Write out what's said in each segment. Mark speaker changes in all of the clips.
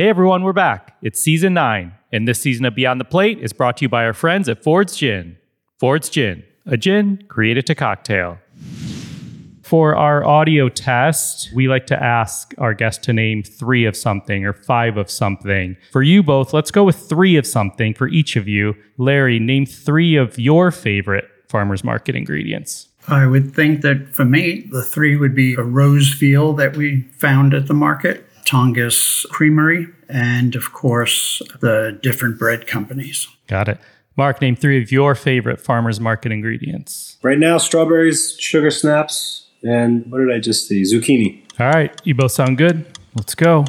Speaker 1: Hey everyone, we're back. It's season nine, and this season of Beyond the Plate is brought to you by our friends at Ford's Gin. Ford's Gin, a gin created to cocktail. For our audio test, we like to ask our guest to name three of something or five of something. For you both, let's go with three of something for each of you. Larry, name three of your favorite farmers market ingredients.
Speaker 2: I would think that for me, the three would be a rose veal that we found at the market, Tongass Creamery, and of course, the different bread companies.
Speaker 1: Got it. Marc, name three of your favorite farmers market ingredients.
Speaker 3: Right now, strawberries, sugar snaps, and what did I just see? Zucchini.
Speaker 1: All right, you both sound good. Let's go.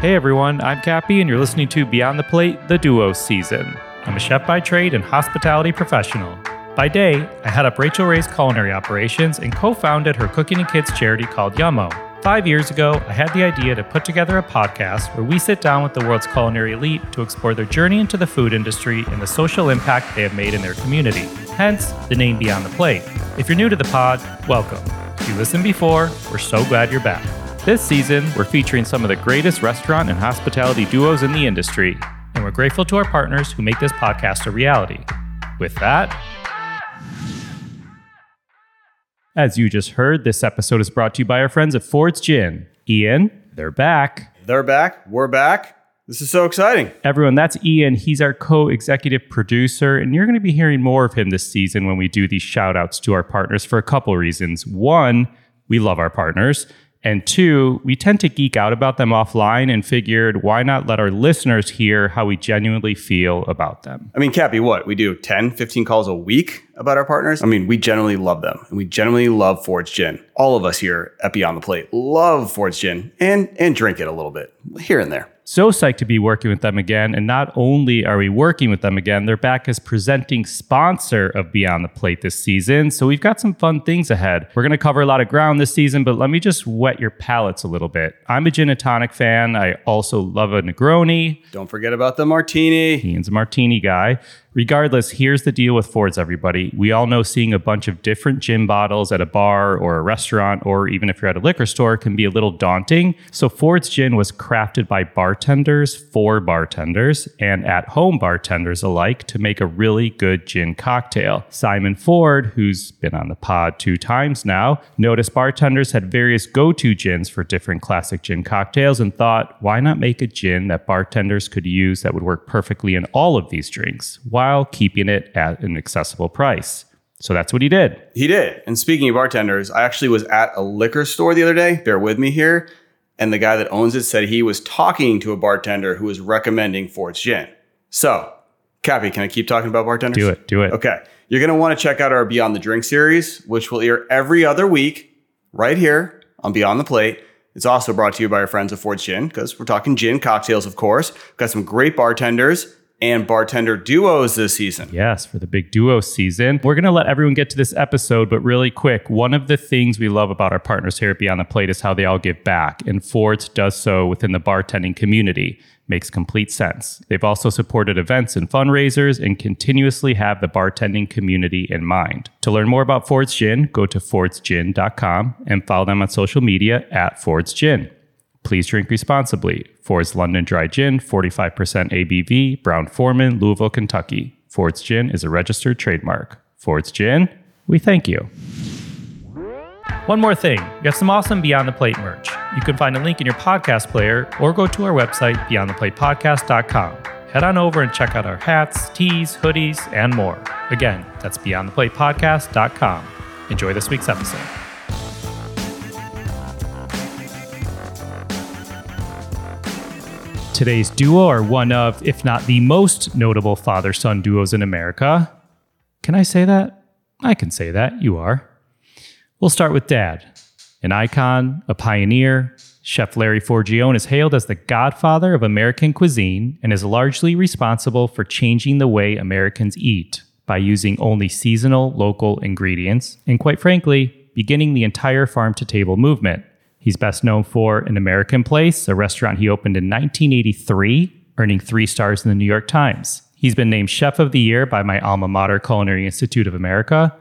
Speaker 1: Hey everyone, I'm Kappy, and you're listening to Beyond the Plate, the Duo season. I'm a chef by trade and hospitality professional. By day, I head up Rachael Ray's culinary operations and co founded her cooking and kids charity called Yummo. Five years ago, I had the idea to put together a podcast where we sit down with the world's culinary elite to explore their journey into the food industry and the social impact they have made in their community. Hence, the name Beyond the Plate. If you're new to the pod, welcome. If you listened before, we're so glad you're back. This season, we're featuring some of the greatest restaurant and hospitality duos in the industry, and we're grateful to our partners who make this podcast a reality. With that, as you just heard, this episode is brought to you by our friends at Ford's Gin. Ian, they're back.
Speaker 4: They're back. We're back. This is so exciting.
Speaker 1: Everyone, that's Ian. He's our co executive producer, and you're going to be hearing more of him this season when we do these shout outs to our partners for a couple reasons. One, we love our partners. And two, we tend to geek out about them offline and figured why not let our listeners hear how we genuinely feel about them?
Speaker 4: I mean, Kappy, what? We do 10, 15 calls a week about our partners. I mean, we generally love them and we generally love Ford's Gin. All of us here at Beyond the Plate love Ford's Gin and, and drink it a little bit here and there.
Speaker 1: So psyched to be working with them again. And not only are we working with them again, they're back as presenting sponsor of Beyond the Plate this season. So we've got some fun things ahead. We're going to cover a lot of ground this season, but let me just wet your palates a little bit. I'm a gin and tonic fan. I also love a Negroni.
Speaker 4: Don't forget about the martini.
Speaker 1: Ian's a martini guy. Regardless, here's the deal with Ford's, everybody. We all know seeing a bunch of different gin bottles at a bar or a restaurant, or even if you're at a liquor store, can be a little daunting. So, Ford's Gin was crafted by bartenders for bartenders and at home bartenders alike to make a really good gin cocktail. Simon Ford, who's been on the pod two times now, noticed bartenders had various go to gins for different classic gin cocktails and thought, why not make a gin that bartenders could use that would work perfectly in all of these drinks? While keeping it at an accessible price. So that's what he did.
Speaker 4: He did. And speaking of bartenders, I actually was at a liquor store the other day. Bear with me here. And the guy that owns it said he was talking to a bartender who was recommending Ford's Gin. So, Kappy, can I keep talking about bartenders?
Speaker 1: Do it. Do it.
Speaker 4: Okay. You're going to want to check out our Beyond the Drink series, which will air every other week right here on Beyond the Plate. It's also brought to you by our friends at Ford's Gin because we're talking gin cocktails, of course. We've got some great bartenders and bartender duos this season.
Speaker 1: Yes, for the big duo season. We're going to let everyone get to this episode, but really quick, one of the things we love about our partners here at Beyond the Plate is how they all give back, and Ford's does so within the bartending community. Makes complete sense. They've also supported events and fundraisers and continuously have the bartending community in mind. To learn more about Ford's Gin, go to fordsgin.com and follow them on social media at Ford's Gin. Please drink responsibly. Ford's London Dry Gin, 45% ABV, Brown Forman, Louisville, Kentucky. Ford's Gin is a registered trademark. Ford's Gin, we thank you. One more thing, we have some awesome Beyond the Plate merch. You can find a link in your podcast player or go to our website, beyondtheplatepodcast.com. Head on over and check out our hats, tees, hoodies, and more. Again, that's beyondtheplatepodcast.com. Enjoy this week's episode. Today's duo are one of, if not the most notable father son duos in America. Can I say that? I can say that. You are. We'll start with Dad. An icon, a pioneer, Chef Larry Forgione is hailed as the godfather of American cuisine and is largely responsible for changing the way Americans eat by using only seasonal local ingredients and, quite frankly, beginning the entire farm to table movement. He's best known for An American Place, a restaurant he opened in 1983, earning three stars in the New York Times. He's been named Chef of the Year by my alma mater, Culinary Institute of America,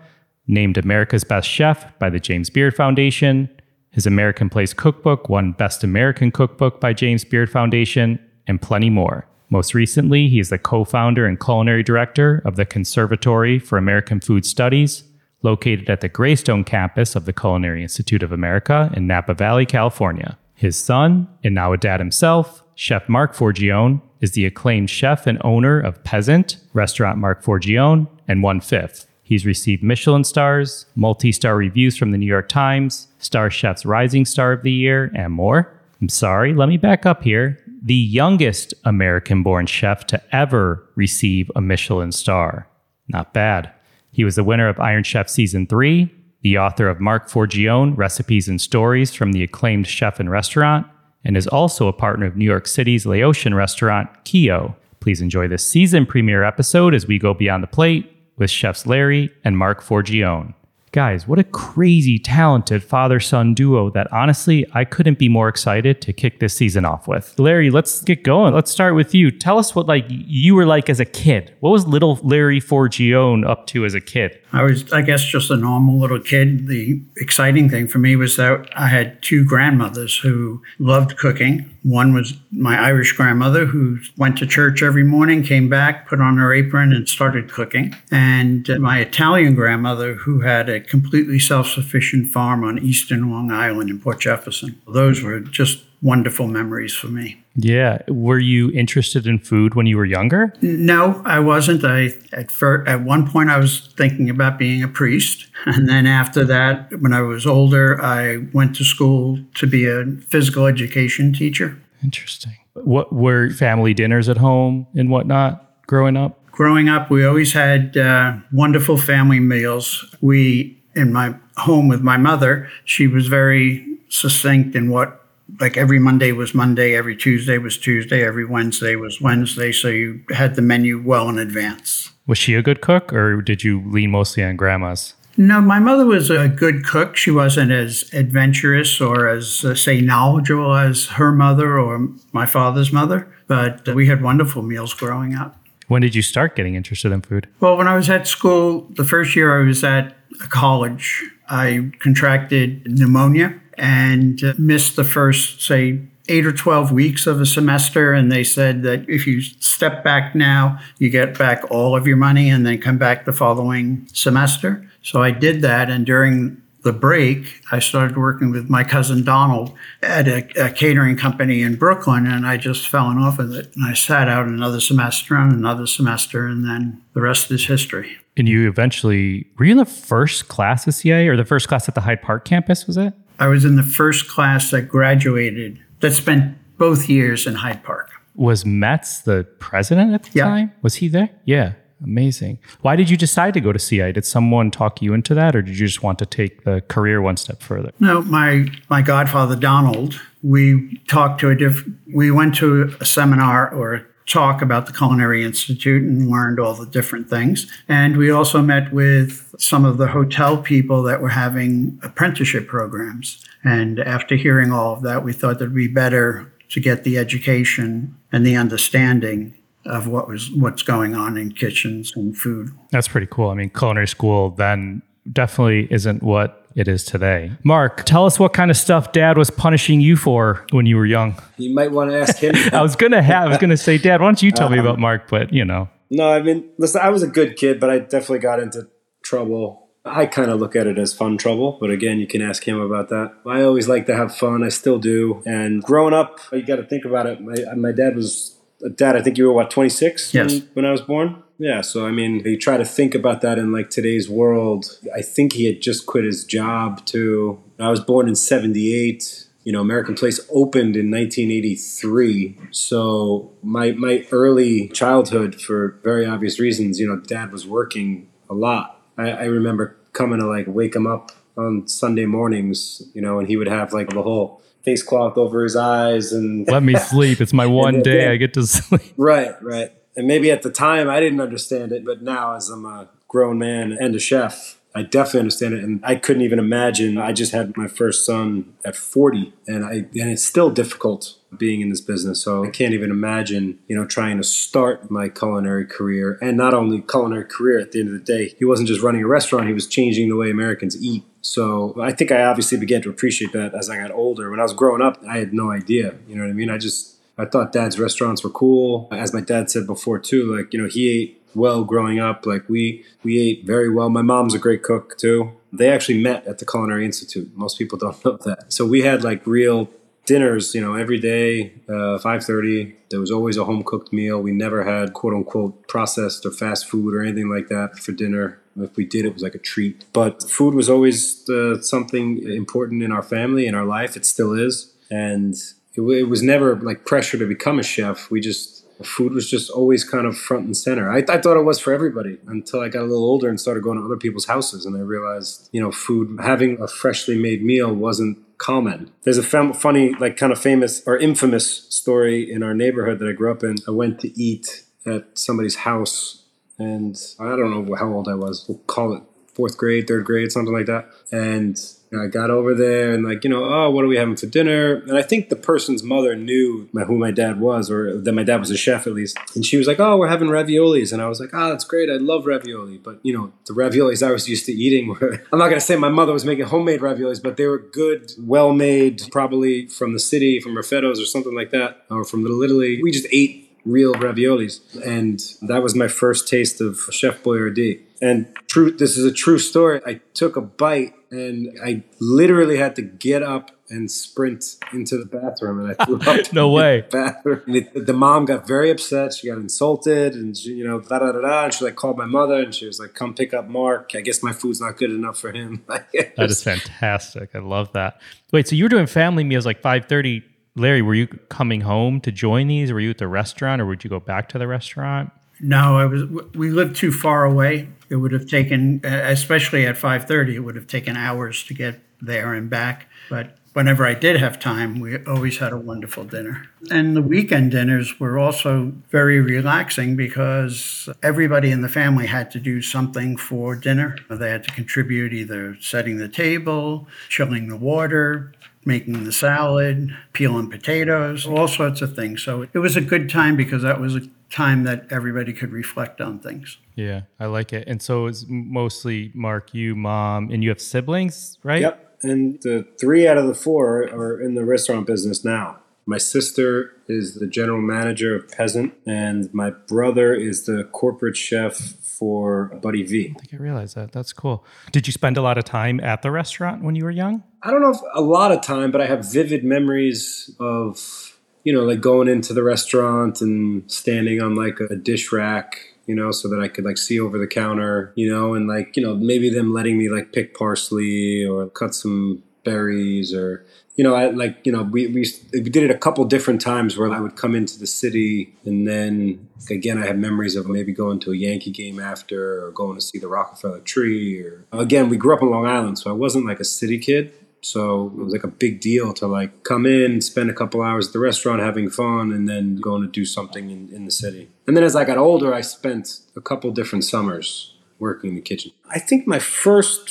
Speaker 1: named America's Best Chef by the James Beard Foundation. His American Place cookbook won Best American Cookbook by James Beard Foundation, and plenty more. Most recently, he is the co founder and culinary director of the Conservatory for American Food Studies, located at the Greystone campus of the Culinary Institute of America in Napa Valley, California. His son, and now a dad himself, Chef Marc Forgione, is the acclaimed chef and owner of Peasant, Restaurant Marc Forgione, and One Fifth. He's received Michelin stars, multi star reviews from the New York Times, StarChefs Rising Star of the Year, and more. I'm sorry, let me back up here. The youngest American born chef to ever receive a Michelin star. Not bad. He was the winner of Iron Chef Season 3, the author of Marc Forgione Recipes and Stories from the acclaimed chef and restaurant, and is also a partner of New York City's Laotian restaurant, Khe-Yo. Please enjoy this season premiere episode as we go beyond the plate with chefs Larry and Marc Forgione. Guys, what a crazy talented father son duo that honestly I couldn't be more excited to kick this season off with. Larry, let's get going. Let's start with you. Tell us what like you were like as a kid. What was little Larry Forgione up to as a kid?
Speaker 2: I was, I guess, just a normal little kid. The exciting thing for me was that I had two grandmothers who loved cooking. One was my Irish grandmother who went to church every morning, came back, put on her apron, and started cooking. And uh, my Italian grandmother who had a completely self sufficient farm on eastern Long Island in Port Jefferson. Those were just wonderful memories for me.
Speaker 1: Yeah. Were you interested in food when you were younger?
Speaker 2: No, I wasn't. I at first, at one point I was thinking about being a priest, and then after that, when I was older, I went to school to be a physical education teacher.
Speaker 1: Interesting. What were family dinners at home and whatnot growing up?
Speaker 2: Growing up, we always had uh, wonderful family meals. We in my home with my mother, she was very succinct in what like every Monday was Monday, every Tuesday was Tuesday, every Wednesday was Wednesday. So you had the menu well in advance.
Speaker 1: Was she a good cook or did you lean mostly on grandma's?
Speaker 2: No, my mother was a good cook. She wasn't as adventurous or as, uh, say, knowledgeable as her mother or my father's mother, but uh, we had wonderful meals growing up.
Speaker 1: When did you start getting interested in food?
Speaker 2: Well, when I was at school, the first year I was at college, I contracted pneumonia and missed the first, say, eight or 12 weeks of a semester. And they said that if you step back now, you get back all of your money and then come back the following semester. So I did that. And during the break, I started working with my cousin Donald at a, a, catering company in Brooklyn, and I just fell in love with it. And I sat out another semester and another semester, and then the rest is history.
Speaker 1: And you eventually were you in the first class of CIA or the first class at the Hyde Park campus? Was it?
Speaker 2: I was in the first class that graduated, that spent both years in Hyde Park.
Speaker 1: Was Metz the president at the yeah. time? Was he there? Yeah. Amazing. Why did you decide to go to CI? Did someone talk you into that, or did you just want to take the career one step further?
Speaker 2: No, my my godfather Donald. We talked to a diff. We went to a seminar or talk about the Culinary Institute and learned all the different things. And we also met with some of the hotel people that were having apprenticeship programs. And after hearing all of that, we thought that it'd be better to get the education and the understanding of what was what's going on in kitchens and food.
Speaker 1: That's pretty cool. I mean, culinary school then definitely isn't what it is today. Marc, tell us what kind of stuff dad was punishing you for when you were young.
Speaker 3: You might want to ask him.
Speaker 1: I was going to have, I was going to say, dad, why don't you tell me um, about Marc? But, you know.
Speaker 3: No, I mean, listen, I was a good kid, but I definitely got into trouble. I kind of look at it as fun trouble, but again, you can ask him about that. I always like to have fun. I still do. And growing up, you got to think about it. My, my dad was, dad, I think you were what, 26
Speaker 2: yes.
Speaker 3: when, when I was born? Yeah, so I mean, you try to think about that in like today's world. I think he had just quit his job too. I was born in 78. You know, American Place opened in 1983. So my my early childhood for very obvious reasons, you know, dad was working a lot. I, I remember coming to like wake him up on Sunday mornings, you know, and he would have like the whole face cloth over his eyes and
Speaker 1: let me sleep. It's my one day I get to sleep.
Speaker 3: Right, right and maybe at the time I didn't understand it, but now as I'm a grown man and a chef, I definitely understand it, and I couldn't even imagine. I just had my first son at 40, and I and it's still difficult being in this business. So I can't even imagine, you know, trying to start my culinary career, and not only culinary career. At the end of the day, he wasn't just running a restaurant; he was changing the way Americans eat. So I think I obviously began to appreciate that as I got older. When I was growing up, I had no idea. You know what I mean? I just I thought dad's restaurants were cool. As my dad said before too, like, you know, he ate well growing up. Like we we ate very well. My mom's a great cook too. They actually met at the Culinary Institute. Most people don't know that. So we had like real dinners, you know, every day, uh, five thirty. There was always a home cooked meal. We never had quote unquote processed or fast food or anything like that for dinner. If we did, it was like a treat. But food was always uh, something important in our family, in our life. It still is, and it, it was never like pressure to become a chef. We just food was just always kind of front and center. I, I, thought it was for everybody until I got a little older and started going to other people's houses, and I realized, you know, food having a freshly made meal wasn't common. There's a fam- funny, like, kind of famous or infamous story in our neighborhood that I grew up in. I went to eat at somebody's house, and I don't know how old I was. We'll call it fourth grade, third grade, something like that, and I got over there and like, you know, oh, what are we having for dinner? And I think the person's mother knew who my dad was, or that my dad was a chef at least. And she was like, oh, we're having raviolis. And I was like, oh, that's great. I love ravioli. But, you know, the raviolis I was used to eating were, I'm not going to say my mother was making homemade raviolis, but they were good, well made, probably from the city, from Raffetto's or something like that, or from Little Italy. We just ate real raviolis. And that was my first taste of Chef Boyardee. And true, this is a true story. I took a bite and I literally had to get up and sprint into the bathroom, and I threw up.
Speaker 1: no way.
Speaker 3: The bathroom. It, the mom got very upset. She got insulted, and she, you know, da da da da. And she like called my mother, and she was like, "Come pick up Marc. I guess my food's not good enough for him."
Speaker 1: that is fantastic. I love that. Wait, so you were doing family meals like five thirty. Larry, were you coming home to join these? Were you at the restaurant, or would you go back to the restaurant?
Speaker 2: No, I was. We lived too far away. It would have taken, especially at five thirty, it would have taken hours to get there and back. But whenever I did have time, we always had a wonderful dinner. And the weekend dinners were also very relaxing because everybody in the family had to do something for dinner. They had to contribute either setting the table, chilling the water, making the salad, peeling potatoes, all sorts of things. So it was a good time because that was a time that everybody could reflect on things.
Speaker 1: Yeah, I like it. And so it's mostly Marc, you, mom, and you have siblings, right?
Speaker 3: Yep. And the three out of the four are in the restaurant business now. My sister is the general manager of Peasant, and my brother is the corporate chef for Buddy
Speaker 1: V. I think I realized that. That's cool. Did you spend a lot of time at the restaurant when you were young?
Speaker 3: I don't know if a lot of time, but I have vivid memories of, you know, like going into the restaurant and standing on like a dish rack you know, so that I could like see over the counter, you know, and like, you know, maybe them letting me like pick parsley or cut some berries or you know, I like, you know, we, we, we did it a couple different times where I would come into the city and then again, I have memories of maybe going to a Yankee game after or going to see the Rockefeller tree or again, we grew up in Long Island, so I wasn't like a city kid. So it was like a big deal to like come in, spend a couple hours at the restaurant having fun, and then going to do something in, in the city. And then as I got older, I spent a couple different summers working in the kitchen. I think my first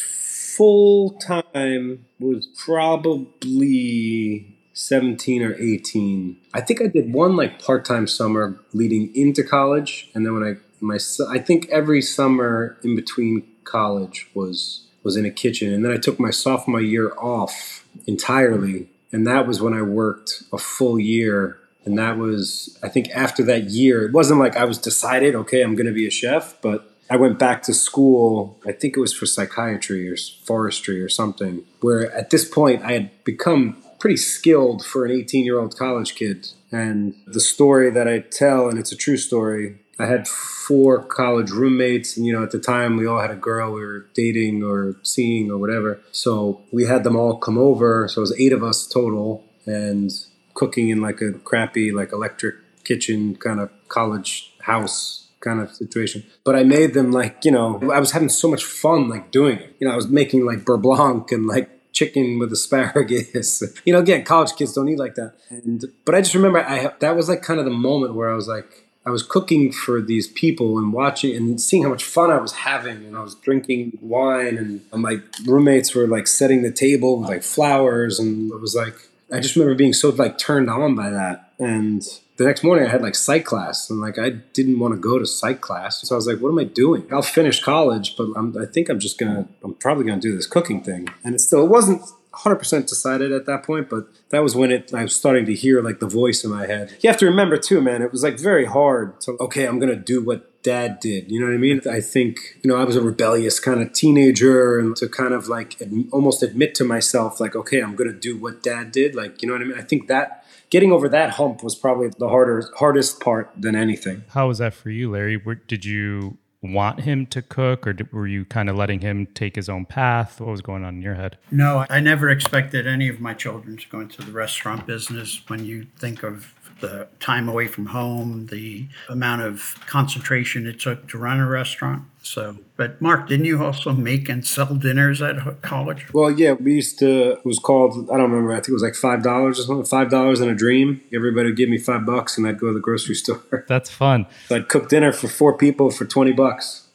Speaker 3: full time was probably 17 or 18. I think I did one like part time summer leading into college. And then when I, my, I think every summer in between college was, was in a kitchen. And then I took my sophomore year off entirely. And that was when I worked a full year. And that was, I think after that year, it wasn't like I was decided, okay, I'm going to be a chef, but I went back to school, I think it was for psychiatry or forestry or something, where at this point I had become pretty skilled for an 18 year old college kid. And the story that I tell, and it's a true story, I had four college roommates, and you know, at the time we all had a girl we were dating or seeing or whatever. So we had them all come over. So it was eight of us total, and cooking in like a crappy, like electric kitchen kind of college house kind of situation. But I made them like, you know, I was having so much fun like doing it. You know, I was making like beurre and like chicken with asparagus. you know, again, college kids don't eat like that. And but I just remember I that was like kind of the moment where I was like, I was cooking for these people and watching and seeing how much fun I was having. And I was drinking wine, and my roommates were like setting the table with like flowers, and it was like I just remember being so like turned on by that. And the next morning I had like psych class, and like I didn't want to go to psych class, so I was like, "What am I doing? I'll finish college, but I'm, I think I'm just gonna, I'm probably gonna do this cooking thing." And it still, it wasn't 100% decided at that point, but that was when it I was starting to hear like the voice in my head. You have to remember too, man, it was like very hard to okay, I'm going to do what dad did. You know what I mean? I think, you know, I was a rebellious kind of teenager and to kind of like ad- almost admit to myself like okay, I'm going to do what dad did, like, you know what I mean? I think that getting over that hump was probably the harder hardest part than anything.
Speaker 1: How was that for you, Larry? Where, did you want him to cook or did, were you kind of letting him take his own path? What was going on in your head?
Speaker 2: No, I never expected any of my children to go into the restaurant business. When you think of the time away from home, the amount of concentration it took to run a restaurant. So, but Marc, didn't you also make and sell dinners at college?
Speaker 3: Well, yeah, we used to. It was called. I don't remember. I think it was like five dollars or something. Five dollars in a dream. Everybody would give me five bucks, and I'd go to the grocery store.
Speaker 1: That's fun.
Speaker 3: So I'd cook dinner for four people for twenty bucks.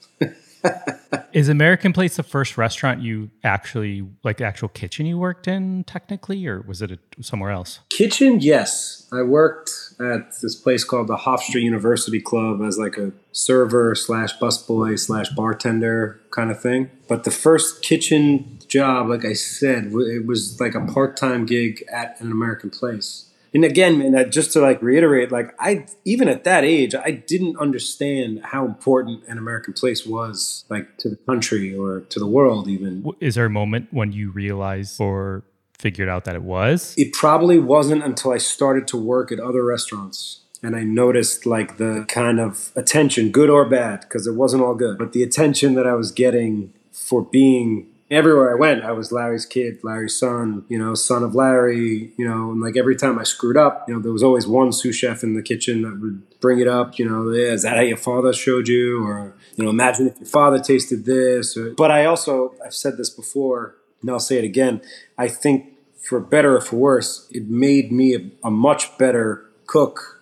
Speaker 1: Is American Place the first restaurant you actually like actual kitchen you worked in technically, or was it a, somewhere else?
Speaker 3: Kitchen, yes. I worked at this place called the Hofstra University Club as like a server slash busboy slash bartender kind of thing. But the first kitchen job, like I said, it was like a part time gig at an American Place and again, man, just to like reiterate, like I even at that age, I didn't understand how important an American place was, like to the country or to the world. Even
Speaker 1: is there a moment when you realized or figured out that it was?
Speaker 3: It probably wasn't until I started to work at other restaurants and I noticed like the kind of attention, good or bad, because it wasn't all good, but the attention that I was getting for being everywhere I went, I was Larry's kid, Larry's son, you know, son of Larry, you know, and like every time I screwed up, you know, there was always one sous chef in the kitchen that would bring it up, you know, yeah, is that how your father showed you? Or, you know, imagine if your father tasted this. Or, but I also, I've said this before, and I'll say it again, I think for better or for worse, it made me a, a much better cook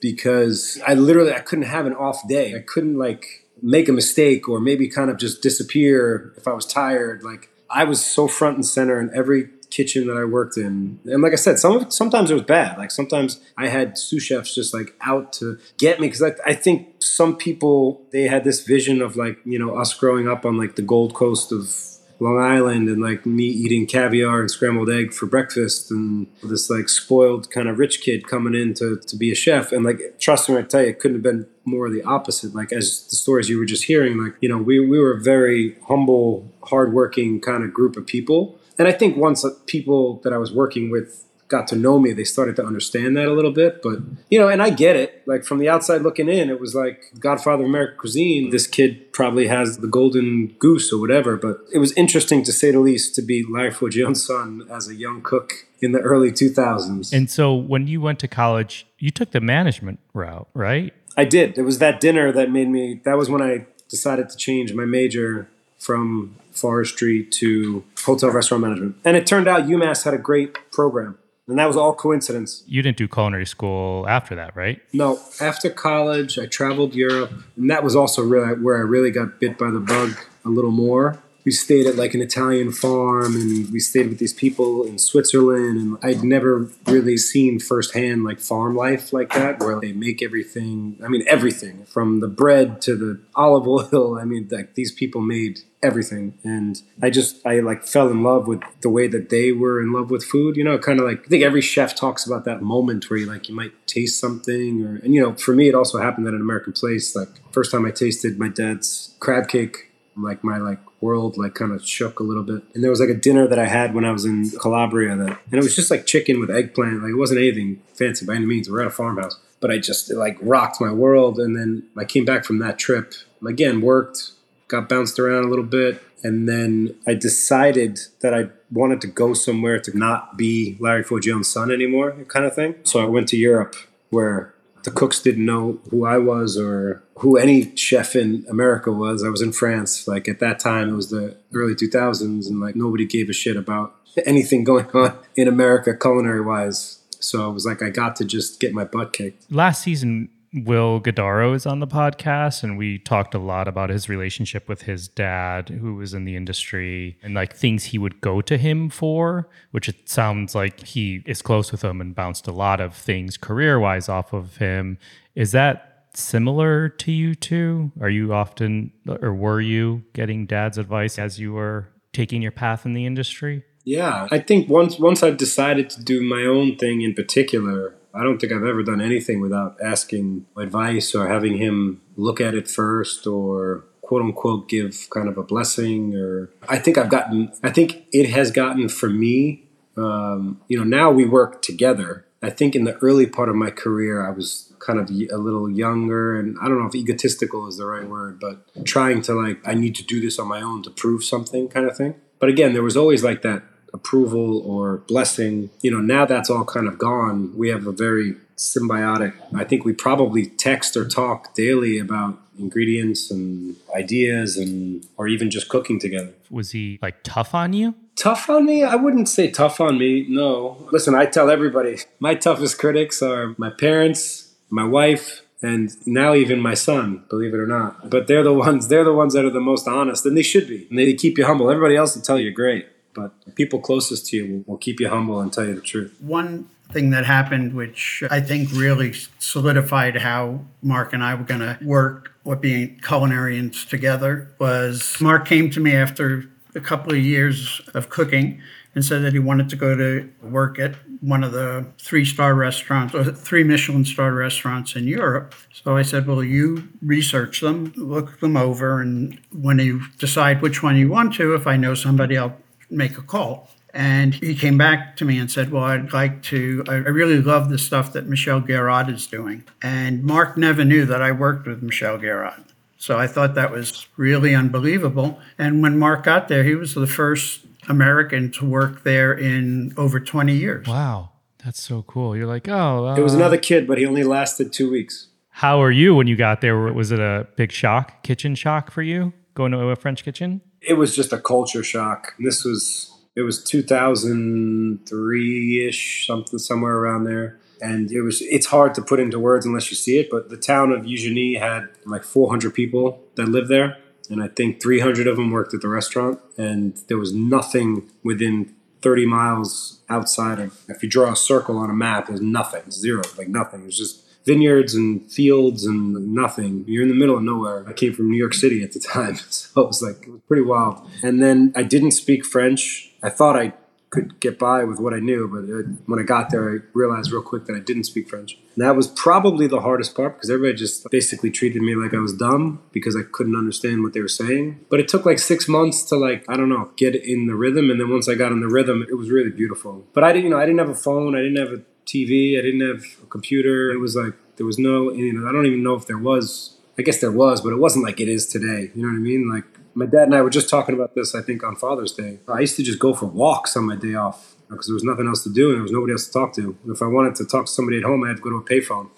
Speaker 3: because I literally, I couldn't have an off day. I couldn't like, make a mistake or maybe kind of just disappear if I was tired. Like I was so front and center in every kitchen that I worked in. And like I said, some sometimes it was bad. Like sometimes I had sous chefs just like out to get me because like I think some people they had this vision of like you know us growing up on like the Gold Coast of Long Island and like me eating caviar and scrambled egg for breakfast and this like spoiled kind of rich kid coming in to, to be a chef. And like, trust me, I tell you, it couldn't have been more the opposite. Like as the stories you were just hearing, like, you know, we, we were a very humble, hardworking kind of group of people. And I think once uh, people that I was working with got to know me, they started to understand that a little bit. But you know, and I get it. Like from the outside looking in, it was like Godfather of American cuisine. This kid probably has the golden goose or whatever. But it was interesting to say the least to be Larry Forgione's son as a young cook in the early 2000s.
Speaker 1: And so when you went to college, you took the management route, right?
Speaker 3: I did. It was that dinner that made me. That was when I decided to change my major from forestry to hotel restaurant management. And it turned out UMass had a great program. And that was all coincidence.
Speaker 1: You didn't do culinary school after that, right?
Speaker 3: No. After college, I traveled Europe. And that was also really where I really got bit by the bug a little more we stayed at like an Italian farm and we stayed with these people in Switzerland and I'd never really seen firsthand like farm life like that where they make everything I mean everything from the bread to the olive oil. I mean like these people made everything and I just I like fell in love with the way that they were in love with food you know kind of like I think every chef talks about that moment where you like you might taste something or and you know for me it also happened at an American place like first time I tasted my dad's crab cake like my like world like kind of shook a little bit. And there was like a dinner that I had when I was in Calabria that, and it was just like chicken with eggplant. Like it wasn't anything fancy by any means. We're at a farmhouse, but I just like rocked my world. And then I came back from that trip again, worked, got bounced around a little bit. And then I decided that I wanted to go somewhere to not be Larry Forgione's son anymore, kind of thing. So I went to Europe where the cooks didn't know who I was or who any chef in America was. I was in France. Like at that time, it was the early 2000s, and like nobody gave a shit about anything going on in America culinary wise. So it was like I got to just get my butt kicked.
Speaker 1: Last season, Will Guidara is on the podcast, and we talked a lot about his relationship with his dad, who was in the industry, and like things he would go to him for, which it sounds like he is close with him and bounced a lot of things career wise off of him. Is that similar to you two? Are you often, or were you getting dad's advice as you were taking your path in the industry?
Speaker 3: Yeah, I think once once I've decided to do my own thing in particular, I don't think I've ever done anything without asking advice or having him look at it first or quote unquote give kind of a blessing or I think I've gotten I think it has gotten for me um, you know now we work together. I think in the early part of my career I was kind of a little younger and I don't know if egotistical is the right word but trying to like I need to do this on my own to prove something kind of thing. But again there was always like that approval or blessing. You know, now that's all kind of gone. We have a very symbiotic, I think we probably text or talk daily about ingredients and ideas and or even just cooking together.
Speaker 1: Was he like tough on you?
Speaker 3: Tough on me? I wouldn't say tough on me. No. Listen, I tell everybody, my toughest critics are my parents, my wife, and now even my son, believe it or not. But they're the ones they're the ones that are the most honest, and they should be. And they keep you humble. Everybody else will tell you great but people closest to you will, will keep you humble and tell you the truth.
Speaker 2: One thing that happened, which I think really solidified how Marc and I were going to work with being culinarians together, was Marc came to me after a couple of years of cooking and said that he wanted to go to work at one of the three star restaurants or three Michelin star restaurants in Europe. So I said, Well, you research them, look them over, and when you decide which one you want to, if I know somebody, I'll make a call. And he came back to me and said, Well, I'd like to, I really love the stuff that Michel Guérard is doing. And Marc never knew that I worked with Michel Guérard. So I thought that was really unbelievable. And when Marc got there, he was the first American to work there in over 20 years.
Speaker 1: Wow. That's so cool. You're like, oh. Uh,
Speaker 3: it was another kid, but he only lasted two weeks.
Speaker 1: How are you when you got there? Was it a big shock, kitchen shock for you, going to a French kitchen?
Speaker 3: It was just a culture shock. This was it was 2003 ish, something somewhere around there. And it was it's hard to put into words unless you see it. But the town of Eugenie had like 400 people that lived there, and I think 300 of them worked at the restaurant. And there was nothing within 30 miles outside of. If you draw a circle on a map, there's nothing, zero, like nothing. It was just vineyards and fields and nothing. You're in the middle of nowhere. I came from New York City at the time, so it was like it was pretty wild. And then I didn't speak French. I thought I could get by with what I knew, but it, when I got there, I realized real quick that I didn't speak French. And that was probably the hardest part because everybody just basically treated me like I was dumb because I couldn't understand what they were saying. But it took like six months to like I don't know get in the rhythm, and then once I got in the rhythm, it was really beautiful. But I didn't, you know, I didn't have a phone, I didn't have a TV. I didn't have a computer. It was like there was no, you know, I don't even know if there was. I guess there was, but it wasn't like it is today. You know what I mean? Like my dad and I were just talking about this. I think on Father's Day, I used to just go for walks on my day off because there was nothing else to do and there was nobody else to talk to. If I wanted to talk to somebody at home, I had to go to a payphone.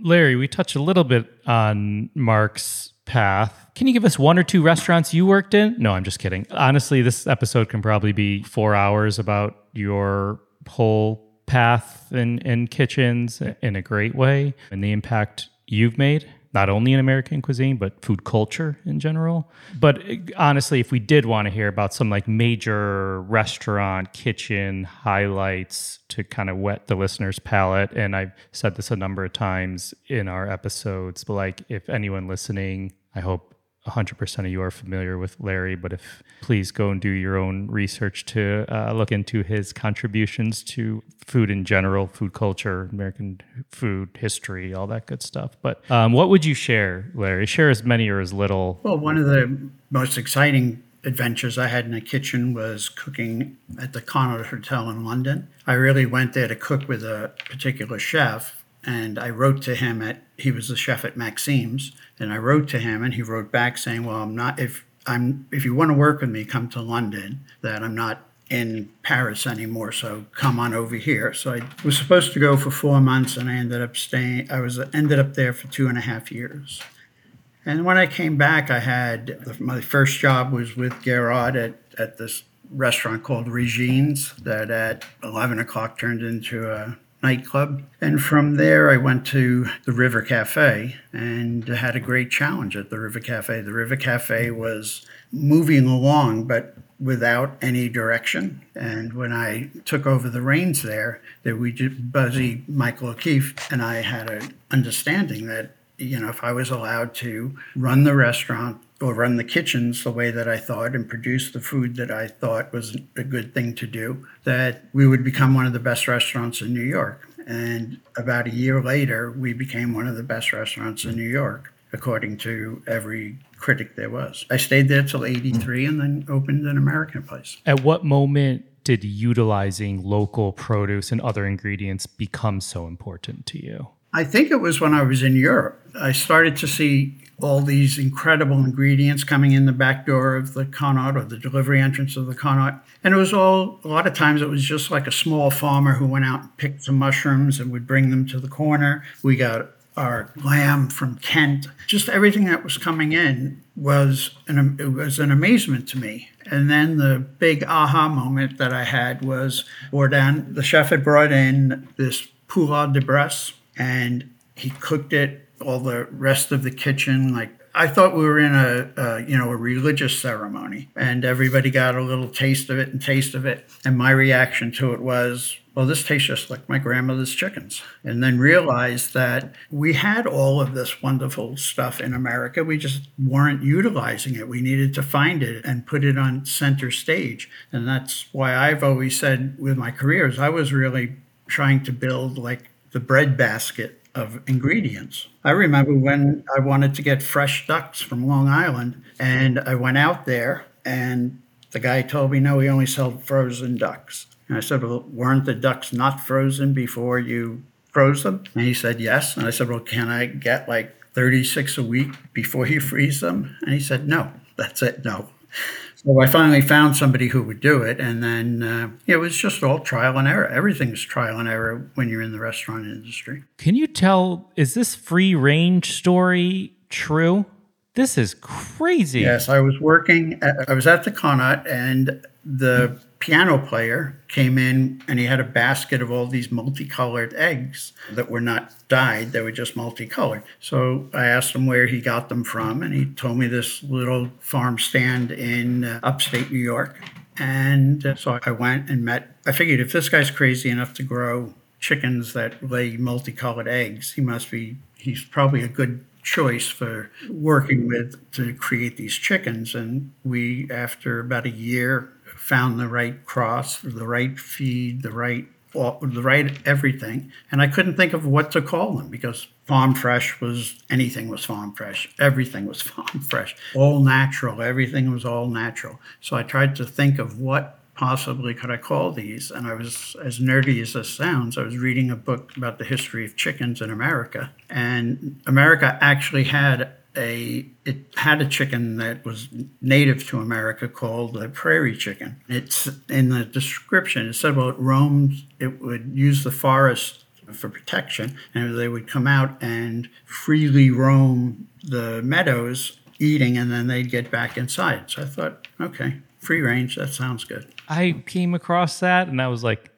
Speaker 1: Larry, we touched a little bit on Marc's path. Can you give us one or two restaurants you worked in? No, I'm just kidding. Honestly, this episode can probably be four hours about your whole path in, in kitchens in a great way and the impact you've made not only in American cuisine, but food culture in general. But honestly, if we did want to hear about some like major restaurant kitchen highlights to kind of wet the listener's palate, and I've said this a number of times in our episodes, but like if anyone listening, I hope 100% of you are familiar with Larry, but if please go and do your own research to uh, look into his contributions to food in general, food culture, American food history, all that good stuff. But um, what would you share, Larry? Share as many or as little.
Speaker 2: Well, one of the most exciting adventures I had in the kitchen was cooking at the Connaught Hotel in London. I really went there to cook with a particular chef and I wrote to him at he was the chef at Maxim's, and I wrote to him, and he wrote back saying, "Well, I'm not if I'm if you want to work with me, come to London. That I'm not in Paris anymore, so come on over here." So I was supposed to go for four months, and I ended up staying. I was ended up there for two and a half years. And when I came back, I had my first job was with Guérard at, at this restaurant called Regine's that at 11 o'clock turned into a nightclub. And from there, I went to the River Cafe and had a great challenge at the River Cafe. The River Cafe was moving along, but without any direction. And when I took over the reins there, that we just, Buzzy, Michael O'Keeffe, and I had an understanding that, you know, if I was allowed to run the restaurant or run the kitchens the way that I thought and produce the food that I thought was a good thing to do, that we would become one of the best restaurants in New York. And about a year later, we became one of the best restaurants in New York, according to every critic there was. I stayed there till hmm. 83 and then opened an American place.
Speaker 1: At what moment did utilizing local produce and other ingredients become so important to you?
Speaker 2: I think it was when I was in Europe. I started to see all these incredible ingredients coming in the back door of the Connaught or the delivery entrance of the Connaught. And it was all, a lot of times it was just like a small farmer who went out and picked some mushrooms and would bring them to the corner. We got our lamb from Kent. Just everything that was coming in was an, it was an amazement to me. And then the big aha moment that I had was Bourdin, the chef had brought in this poulet de Bresse and he cooked it all the rest of the kitchen like I thought we were in a, you know a religious ceremony, and everybody got a little taste of it and taste of it. And my reaction to it was, well, this tastes just like my grandmother's chickens. And then realized that we had all of this wonderful stuff in America. We just weren't utilizing it. We needed to find it and put it on center stage. And that's why I've always said with my careers, I was really trying to build like the bread basket of ingredients. I remember when I wanted to get fresh ducks from Long Island, and I went out there, and the guy told me, no, we only sell frozen ducks. And I said, well, weren't the ducks not frozen before you froze them? And he said, yes. And I said, well, can I get like 36 a week before you freeze them? And he said, no, that's it, no. So I finally found somebody who would do it, and then uh, it was just all trial and error. Everything's trial and error when you're in the restaurant industry.
Speaker 1: Can you tell? Is this free range story true? This is crazy.
Speaker 2: Yes, I was working. At, I was at the Connaught, and the piano player came in and he had a basket of all these multicolored eggs that were not dyed, they were just multicolored. So I asked him where he got them from, and he told me this little farm stand in uh, upstate New York. And uh, so I went and met, I figured if this guy's crazy enough to grow chickens that lay multicolored eggs, he must be, he's probably a good choice for working with to create these chickens. And we, after about a year, found the right cross, the right feed, the right the right everything, and I couldn't think of what to call them because farm fresh was anything was farm fresh, everything was farm fresh, all natural, everything was all natural. So I tried to think of what possibly could I call these, and I was as nerdy as this sounds. I was reading a book about the history of chickens in America, and America actually had a it had a chicken that was native to America called the prairie chicken. It's in the description. It said well it roamed. It would use the forest for protection, and they would come out and freely roam the meadows eating, and then they'd get back inside. So I thought, okay, free range. That sounds good.
Speaker 1: I came across that, and I was like,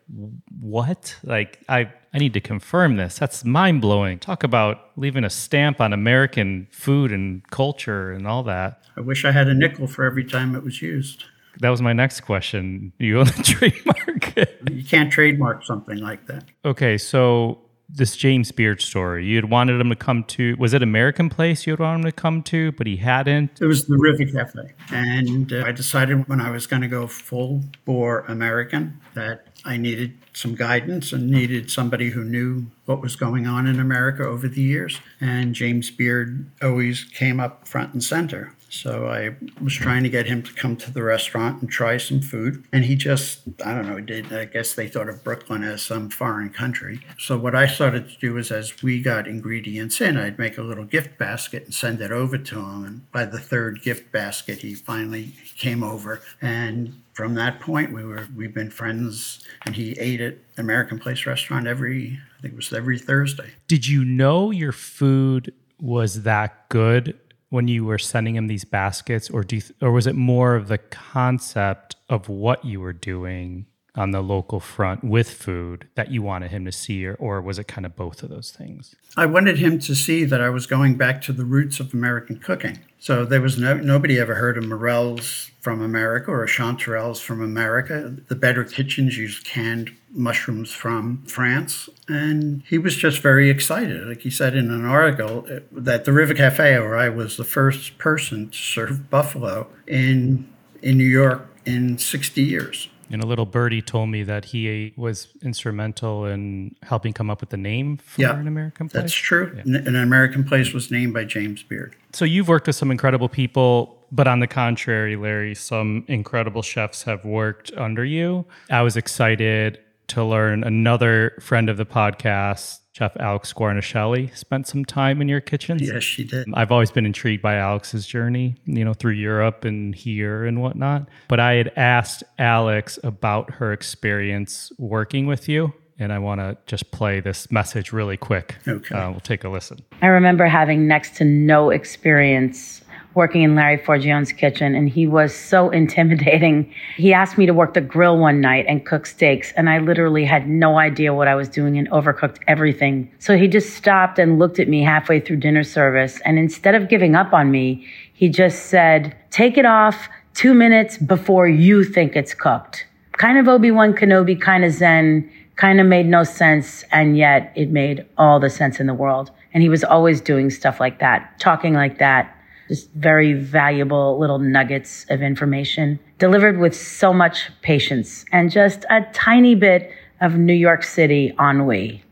Speaker 1: what? Like I I need to confirm this. That's mind blowing. Talk about leaving a stamp on American food and culture and all that.
Speaker 2: I wish I had a nickel for every time it was used.
Speaker 1: That was my next question. You own the trademark?
Speaker 2: you can't trademark something like that.
Speaker 1: Okay, so this James Beard story. You had wanted him to come to. Was it American Place you had wanted him to come to, but he hadn't?
Speaker 2: It was the River Cafe, and uh, I decided when I was going to go full bore American that I needed some guidance and needed somebody who knew what was going on in America over the years. And James Beard always came up front and center. So I was trying to get him to come to the restaurant and try some food. And he just, I don't know, did I guess they thought of Brooklyn as some foreign country. So what I started to do is as we got ingredients in, I'd make a little gift basket and send it over to him. And by the third gift basket, he finally came over and from that point we were we've been friends and he ate at American Place restaurant every I think it was every Thursday.
Speaker 1: Did you know your food was that good when you were sending him these baskets, or do you, or was it more of the concept of what you were doing on the local front with food that you wanted him to see, or, or was it kind of both of those things?
Speaker 2: I wanted him to see that I was going back to the roots of American cooking. So there was no nobody ever heard of morels from America or chanterelles from America. The better kitchens used canned mushrooms from France, and he was just very excited. Like he said in an article uh, that the River Cafe, where I was the first person to serve buffalo in in New York in 60 years.
Speaker 1: And a little birdie told me that he was instrumental in helping come up with the name for
Speaker 2: Yeah,
Speaker 1: an American place.
Speaker 2: That's true. N- An American Place was named by James Beard.
Speaker 1: So you've worked with some incredible people, but on the contrary, Larry, some incredible chefs have worked under you. I was excited to learn another friend of the podcast, Chef Alex Guarnaschelli, spent some time in your kitchens.
Speaker 2: Yes, she did.
Speaker 1: I've always been intrigued by Alex's journey, you know, through Europe and here and whatnot. But I had asked Alex about her experience working with you. And I want to just play this message really quick.
Speaker 2: Okay.
Speaker 1: Uh, we'll take a listen.
Speaker 5: I remember having next to no experience working in Larry Forgione's kitchen, and he was so intimidating. He asked me to work the grill one night and cook steaks, and I literally had no idea what I was doing and overcooked everything. So he just stopped and looked at me halfway through dinner service, and instead of giving up on me, he just said, Take it off two minutes before you think it's cooked. Kind of Obi Wan Kenobi, kind of Zen, kind of made no sense, and yet it made all the sense in the world. And he was always doing stuff like that, talking like that, just very valuable little nuggets of information delivered with so much patience and just a tiny bit of New York City ennui.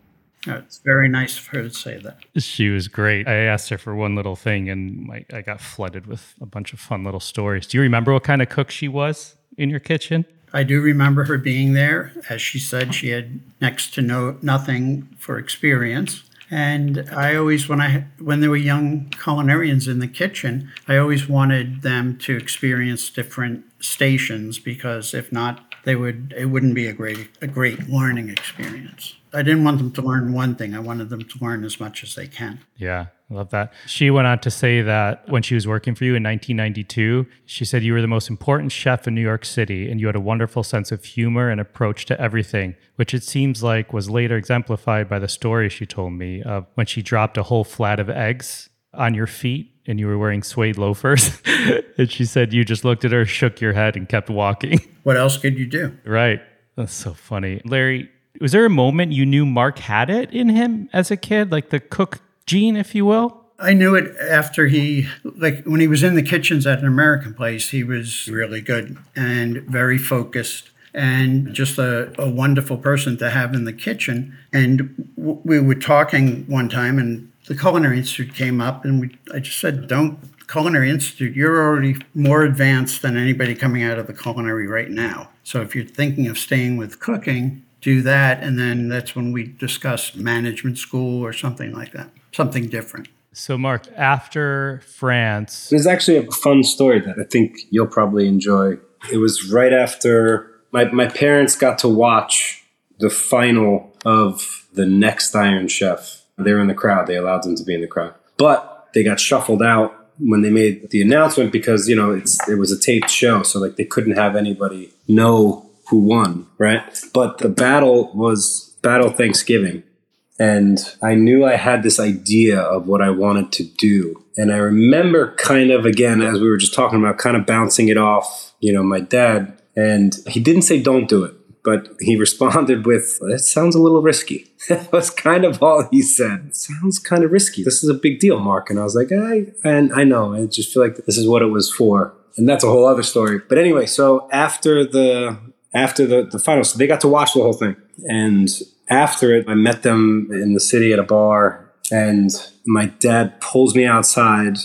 Speaker 2: It's very nice of her to say that.
Speaker 1: She was great. I asked her for one little thing and my, I got flooded with a bunch of fun little stories. Do you remember what kind of cook she was in your kitchen?
Speaker 2: I do remember her being there. As she said, she had next to no nothing for experience. And I always, when I when there were young culinarians in the kitchen, I always wanted them to experience different stations because if not, they would it wouldn't be a great a great learning experience. I didn't want them to learn one thing. I wanted them to learn as much as they can.
Speaker 1: Yeah, love that. She went on to say that when she was working for you in 1992, she said you were the most important chef in New York City and you had a wonderful sense of humor and approach to everything, which it seems like was later exemplified by the story she told me of when she dropped a whole flat of eggs on your feet and you were wearing suede loafers. and she said you just looked at her, shook your head, and kept walking.
Speaker 2: What else could you do?
Speaker 1: right. That's so funny. Larry, was there a moment you knew Marc had it in him as a kid, like the cook gene, if you will?
Speaker 2: I knew it after he, like when he was in the kitchens at an American place, he was really good and very focused and just a, a wonderful person to have in the kitchen. And w- we were talking one time, and the Culinary Institute came up, and we, I just said, Don't, Culinary Institute, you're already more advanced than anybody coming out of the culinary right now. So if you're thinking of staying with cooking, do that. And then that's when we discuss management school or something like that, something different.
Speaker 1: So, Marc, after France,
Speaker 3: There's actually a fun story that I think you'll probably enjoy. It was right after my, my parents got to watch the final of the next Iron Chef. They were in the crowd. They allowed them to be in the crowd. But they got shuffled out when they made the announcement because, you know, it's it was a taped show. So like they couldn't have anybody know who won, right? But the battle was Battle Thanksgiving. And I knew I had this idea of what I wanted to do. And I remember kind of, again, as we were just talking about, kind of bouncing it off, you know, my dad. And he didn't say, don't do it, but he responded with, that sounds a little risky. that was kind of all he said. Sounds kind of risky. This is a big deal, Marc. And I was like, I, and I know, I just feel like this is what it was for. And that's a whole other story. But anyway, so after the, after the, the final, so they got to watch the whole thing. And after it, I met them in the city at a bar, and my dad pulls me outside.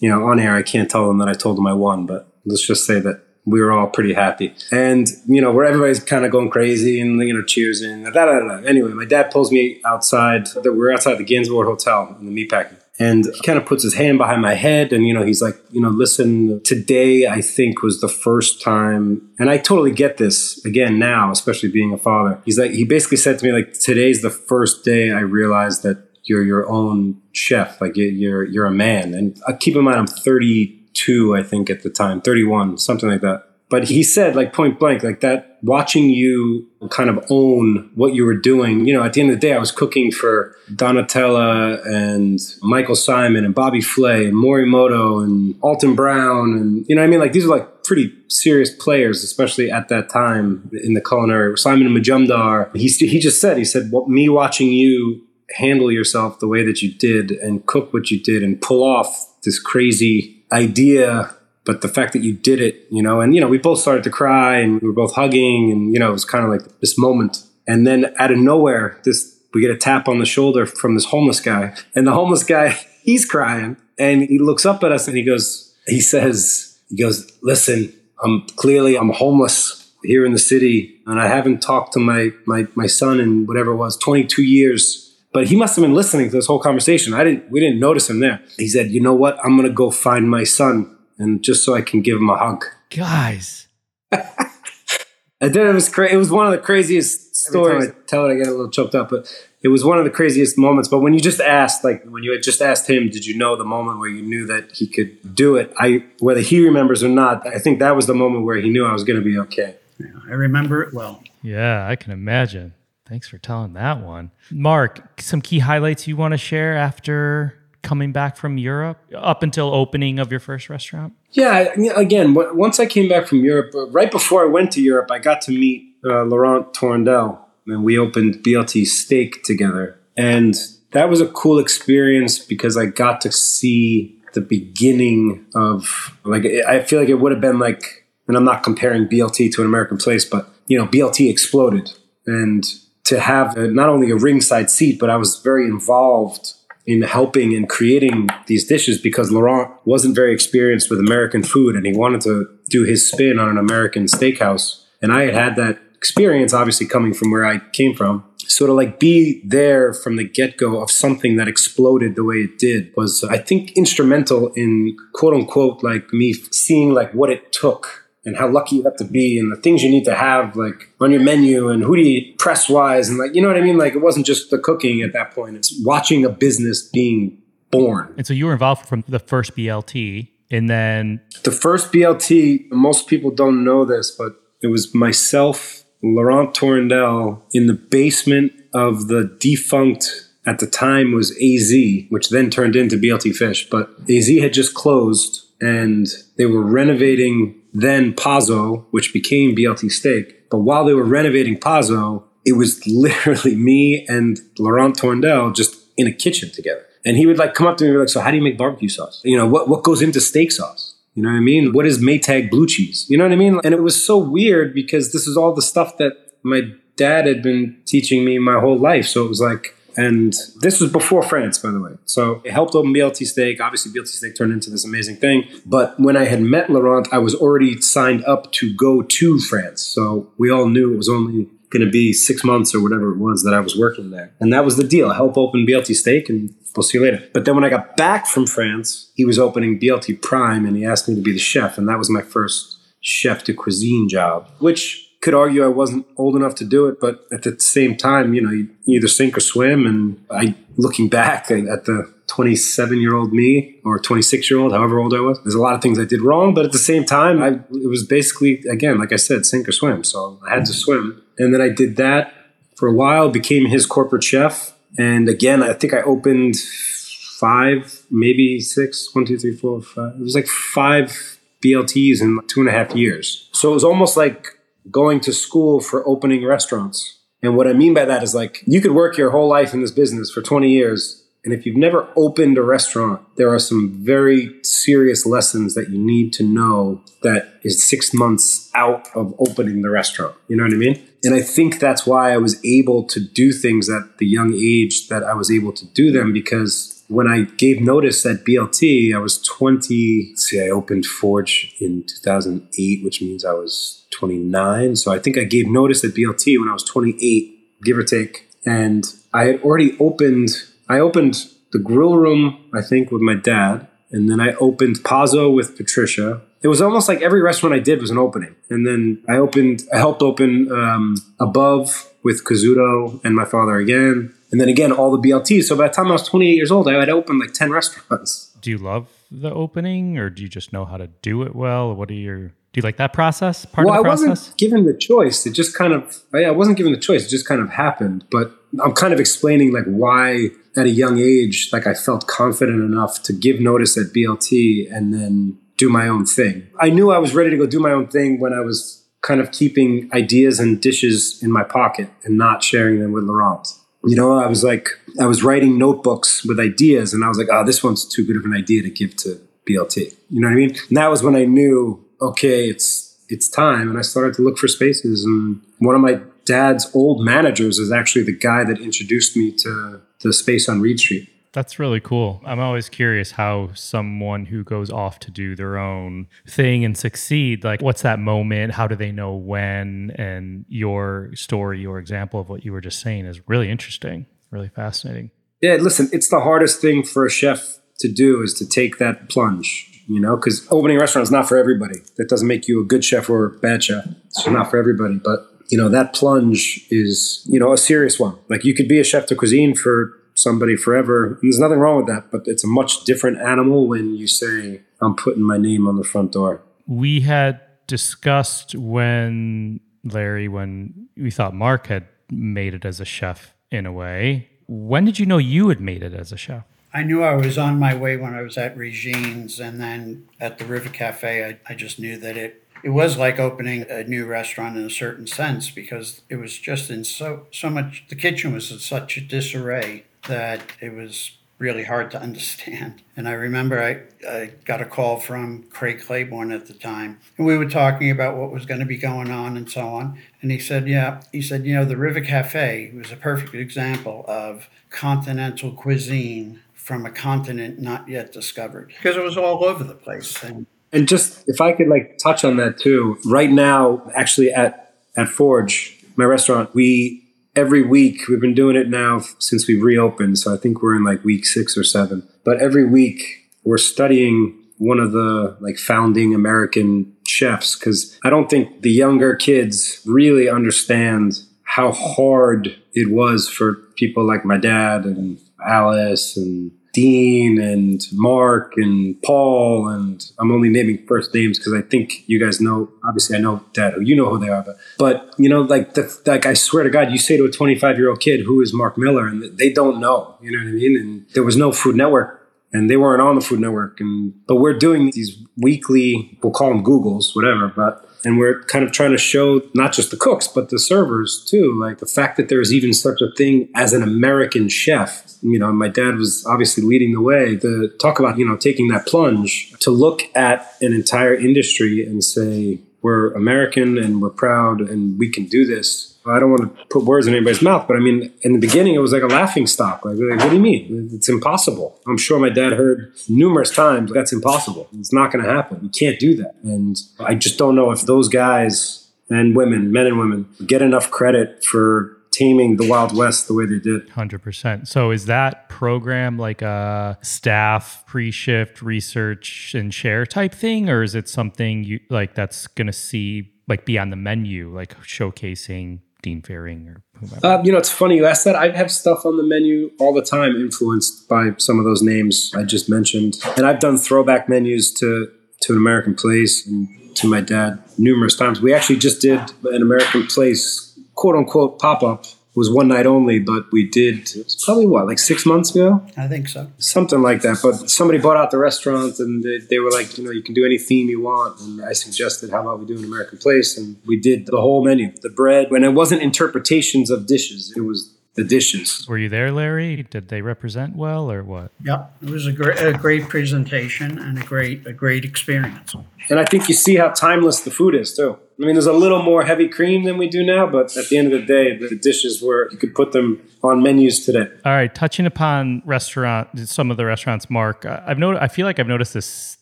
Speaker 3: You know, on air, I can't tell them that I told them I won, but let's just say that we were all pretty happy. And, you know, where everybody's kind of going crazy and, you know, cheers and da, da, da. Anyway, my dad pulls me outside. We're outside the Gansevoort Hotel in the meatpacking. And he kind of puts his hand behind my head and, you know, he's like, you know, listen, today I think was the first time, and I totally get this again now, especially being a father. He's like, he basically said to me, like, today's the first day I realized that you're your own chef. Like, you- you're, you're a man. And uh, keep in mind, I'm 32, I think, at the time, 31, something like that. But he said, like, point blank, like, that watching you kind of own what you were doing. You know, at the end of the day, I was cooking for Donatella and Michael Symon and Bobby Flay and Morimoto and Alton Brown. And, you know I mean? Like, these are like pretty serious players, especially at that time in the culinary. Simon Majumdar, he, he just said, he said, well, me watching you handle yourself the way that you did and cook what you did and pull off this crazy idea but the fact that you did it, you know, and you know, we both started to cry and we were both hugging, and you know, it was kind of like this moment. And then out of nowhere, this we get a tap on the shoulder from this homeless guy, and the homeless guy he's crying, and he looks up at us and he goes, he says, he goes, listen, I'm clearly I'm homeless here in the city, and I haven't talked to my my my son in whatever it was, 22 years. But he must have been listening to this whole conversation. I didn't. We didn't notice him there. He said, "You know what? I'm gonna go find my son and just so I can give him a hug.
Speaker 1: Guys.
Speaker 3: and then it was cra- it was one of the craziest stories. I tell it, I get a little choked up, but it was one of the craziest moments. But when you just asked, like when you had just asked him, did you know the moment where you knew that he could do it? I whether he remembers or not, I think that was the moment where he knew I was going to be okay.
Speaker 2: Yeah, I remember it well.
Speaker 1: Yeah, I can imagine. Thanks for telling that one. Marc, some key highlights you want to share after coming back from Europe up until opening of your first restaurant?
Speaker 3: Yeah, again, once I came back from Europe, uh, right before I went to Europe, I got to meet uh, Laurent Tourondel, and we opened BLT Steak together, and that was a cool experience because I got to see the beginning of like I feel like it would have been like, and I'm not comparing BLT to an American place, but you know, BLT exploded, and to have not only a ringside seat, but I was very involved in helping and creating these dishes because Laurent wasn't very experienced with American food and he wanted to do his spin on an American steakhouse. And I had had that experience, obviously coming from where I came from. So to like be there from the get go of something that exploded the way it did was, I think, instrumental in quote unquote, like me seeing like what it took and how lucky you have to be and the things you need to have like on your menu and who do you press wise and like you know what I mean? Like it wasn't just the cooking at that point. It's watching a business being born.
Speaker 1: And so you were involved from the first BLT and then
Speaker 3: the first BLT most people don't know this but it was myself Laurent Tourondel in the basement of the defunct at the time was AZ which then turned into BLT Fish but AZ had just closed and they were renovating then Pazo, which became BLT Steak. But while they were renovating Pazo, it was literally me and Laurent Tourondel just in a kitchen together. And he would like come up to me and be like, So how do you make barbecue sauce? You know, what, what goes into steak sauce? You know what I mean? What is Maytag blue cheese? You know what I mean? And it was so weird because this is all the stuff that my dad had been teaching me my whole life. So it was like, and this was before France, by the way. So it helped open BLT Steak. Obviously, BLT Steak turned into this amazing thing. But when I had met Laurent, I was already signed up to go to France. So we all knew it was only going to be six months or whatever it was that I was working there. And that was the deal. Help open BLT Steak and we'll see you later. But then when I got back from France, he was opening BLT Prime and he asked me to be the chef. And that was my first chef de cuisine job, which could argue I wasn't old enough to do it, but at the same time, you know, you either sink or swim. And I, looking back at the 27 year old me or 26 year old, however old I was, there's a lot of things I did wrong, but at the same time, I, it was basically, again, like I said, sink or swim. So I had to swim. And then I did that for a while, became his corporate chef. And again, I think I opened five, maybe six, one, two, three, four, five. It was like five BLTs in two and a half years. So it was almost like going to school for opening restaurants. And what I mean by that is like you could work your whole life in this business for 20 years. And if you've never opened a restaurant, there are some very serious lessons that you need to know that is six months out of opening the restaurant. You know what I mean? And I think that's why I was able to do things at the young age that I was able to do them because when I gave notice at BLT, I was 20. See, I opened Forge in 2008, which means I was 29. So I think I gave notice at BLT when I was 28, give or take. And I had already opened, I opened the grill room, I think, with my dad. And then I opened Pazo with Patricia. It was almost like every restaurant I did was an opening. And then I opened, I helped open um, Above with Kazuto and my father again. And then again, all the BLTs. So by the time I was 28 years old, I had opened like 10 restaurants.
Speaker 1: Do you love the opening or do you just know how to do it well? What are your Do you like that process? Part
Speaker 3: well,
Speaker 1: of the
Speaker 3: I
Speaker 1: process?
Speaker 3: wasn't given the choice. It just kind of, yeah, I wasn't given the choice. It just kind of happened. But I'm kind of explaining like why at a young age, like I felt confident enough to give notice at BLT and then do my own thing. I knew I was ready to go do my own thing when I was kind of keeping ideas and dishes in my pocket and not sharing them with Laurent. You know, I was like, I was writing notebooks with ideas and I was like, oh, this one's too good of an idea to give to BLT. You know what I mean? And that was when I knew okay, it's it's time. And I started to look for spaces. And one of my dad's old managers is actually the guy that introduced me to the space on Reade Street.
Speaker 1: That's really cool. I'm always curious how someone who goes off to do their own thing and succeed, like what's that moment? How do they know when? And your story, your example of what you were just saying is really interesting, really fascinating.
Speaker 3: Yeah, listen, it's the hardest thing for a chef to do is to take that plunge you know, because opening a restaurant is not for everybody. That doesn't make you a good chef or a bad chef. It's not for everybody. But, you know, that plunge is, you know, a serious one. Like you could be a chef de cuisine for somebody forever. There's nothing wrong with that, but it's a much different animal when you say, I'm putting my name on the front door.
Speaker 1: We had discussed when, Larry, when we thought Marc had made it as a chef in a way. When did you know you had made it as a chef?
Speaker 2: I knew I was on my way when I was at Regine's, and then at the River Cafe, I, I just knew that it it was like opening a new restaurant in a certain sense because it was just in so so much. The kitchen was in such a disarray that it was really hard to understand. And I remember I, I got a call from Craig Claiborne at the time, and we were talking about what was going to be going on and so on. And he said, Yeah, he said, you know, the River Cafe was a perfect example of continental cuisine from a continent not yet discovered because it was all over the place. And,
Speaker 3: and just if I could like touch on that too, right now, actually at at Forge, my restaurant, we every week we've been doing it now since we've reopened. So I think we're in like week six or seven. But every week we're studying one of the like founding American chefs because I don't think the younger kids really understand how hard it was for people like my dad and Alice and Dean and Mark and Paul and I'm only naming first names because I think you guys know. Obviously, I know Dad, you know who they are, but but you know, like the, like I swear to God, you say to a 25 year old kid who is Mark Miller, and they don't know. You know what I mean? And there was no Food Network, and they weren't on the Food Network, and but we're doing these weekly, we'll call them Googles, whatever, but and we're kind of trying to show not just the cooks but the servers too like the fact that there's even such a thing as an american chef. You know my dad was obviously leading the way. To talk about you know taking that plunge to look at an entire industry and say we're american and we're proud and we can do this I don't want to put words in anybody's mouth, but I mean, in the beginning, it was like a laughing stock. Like, what do you mean? It's impossible. I'm sure my dad heard numerous times, that's impossible. It's not going to happen. You can't do that. And I just don't know if those guys and women, men and women, get enough credit for taming the Wild West the way they did.
Speaker 1: 100%. So is that program like a staff pre-shift research and share type thing or is it something you like that's going to see like be on the menu like showcasing Dean Fearing or whomever?
Speaker 3: Uh, you know, it's funny you asked that. I have stuff on the menu all the time influenced by some of those names I just mentioned. And I've done throwback menus to, to an American place and to my dad numerous times. We actually just did an American place, quote unquote, pop up was one night only, but we did probably what like six months ago.
Speaker 2: I think so,
Speaker 3: something like that. But somebody bought out the restaurant, and they, they, were like, you know, you can do any theme you want. And I suggested, how about we do an American Place? And we did the whole menu, the bread, and it wasn't interpretations of dishes; it was the dishes.
Speaker 1: Were you there, Larry? Did they represent well, or what?
Speaker 2: Yep, it was a great, a great presentation and a great, a great experience.
Speaker 3: And I think you see how timeless the food is too. I mean, there's a little more heavy cream than we do now, but at the end of the day, the dishes were you could put them on menus today.
Speaker 1: All right, touching upon restaurant, some of the restaurants, Marc. I've noticed. I feel like I've noticed this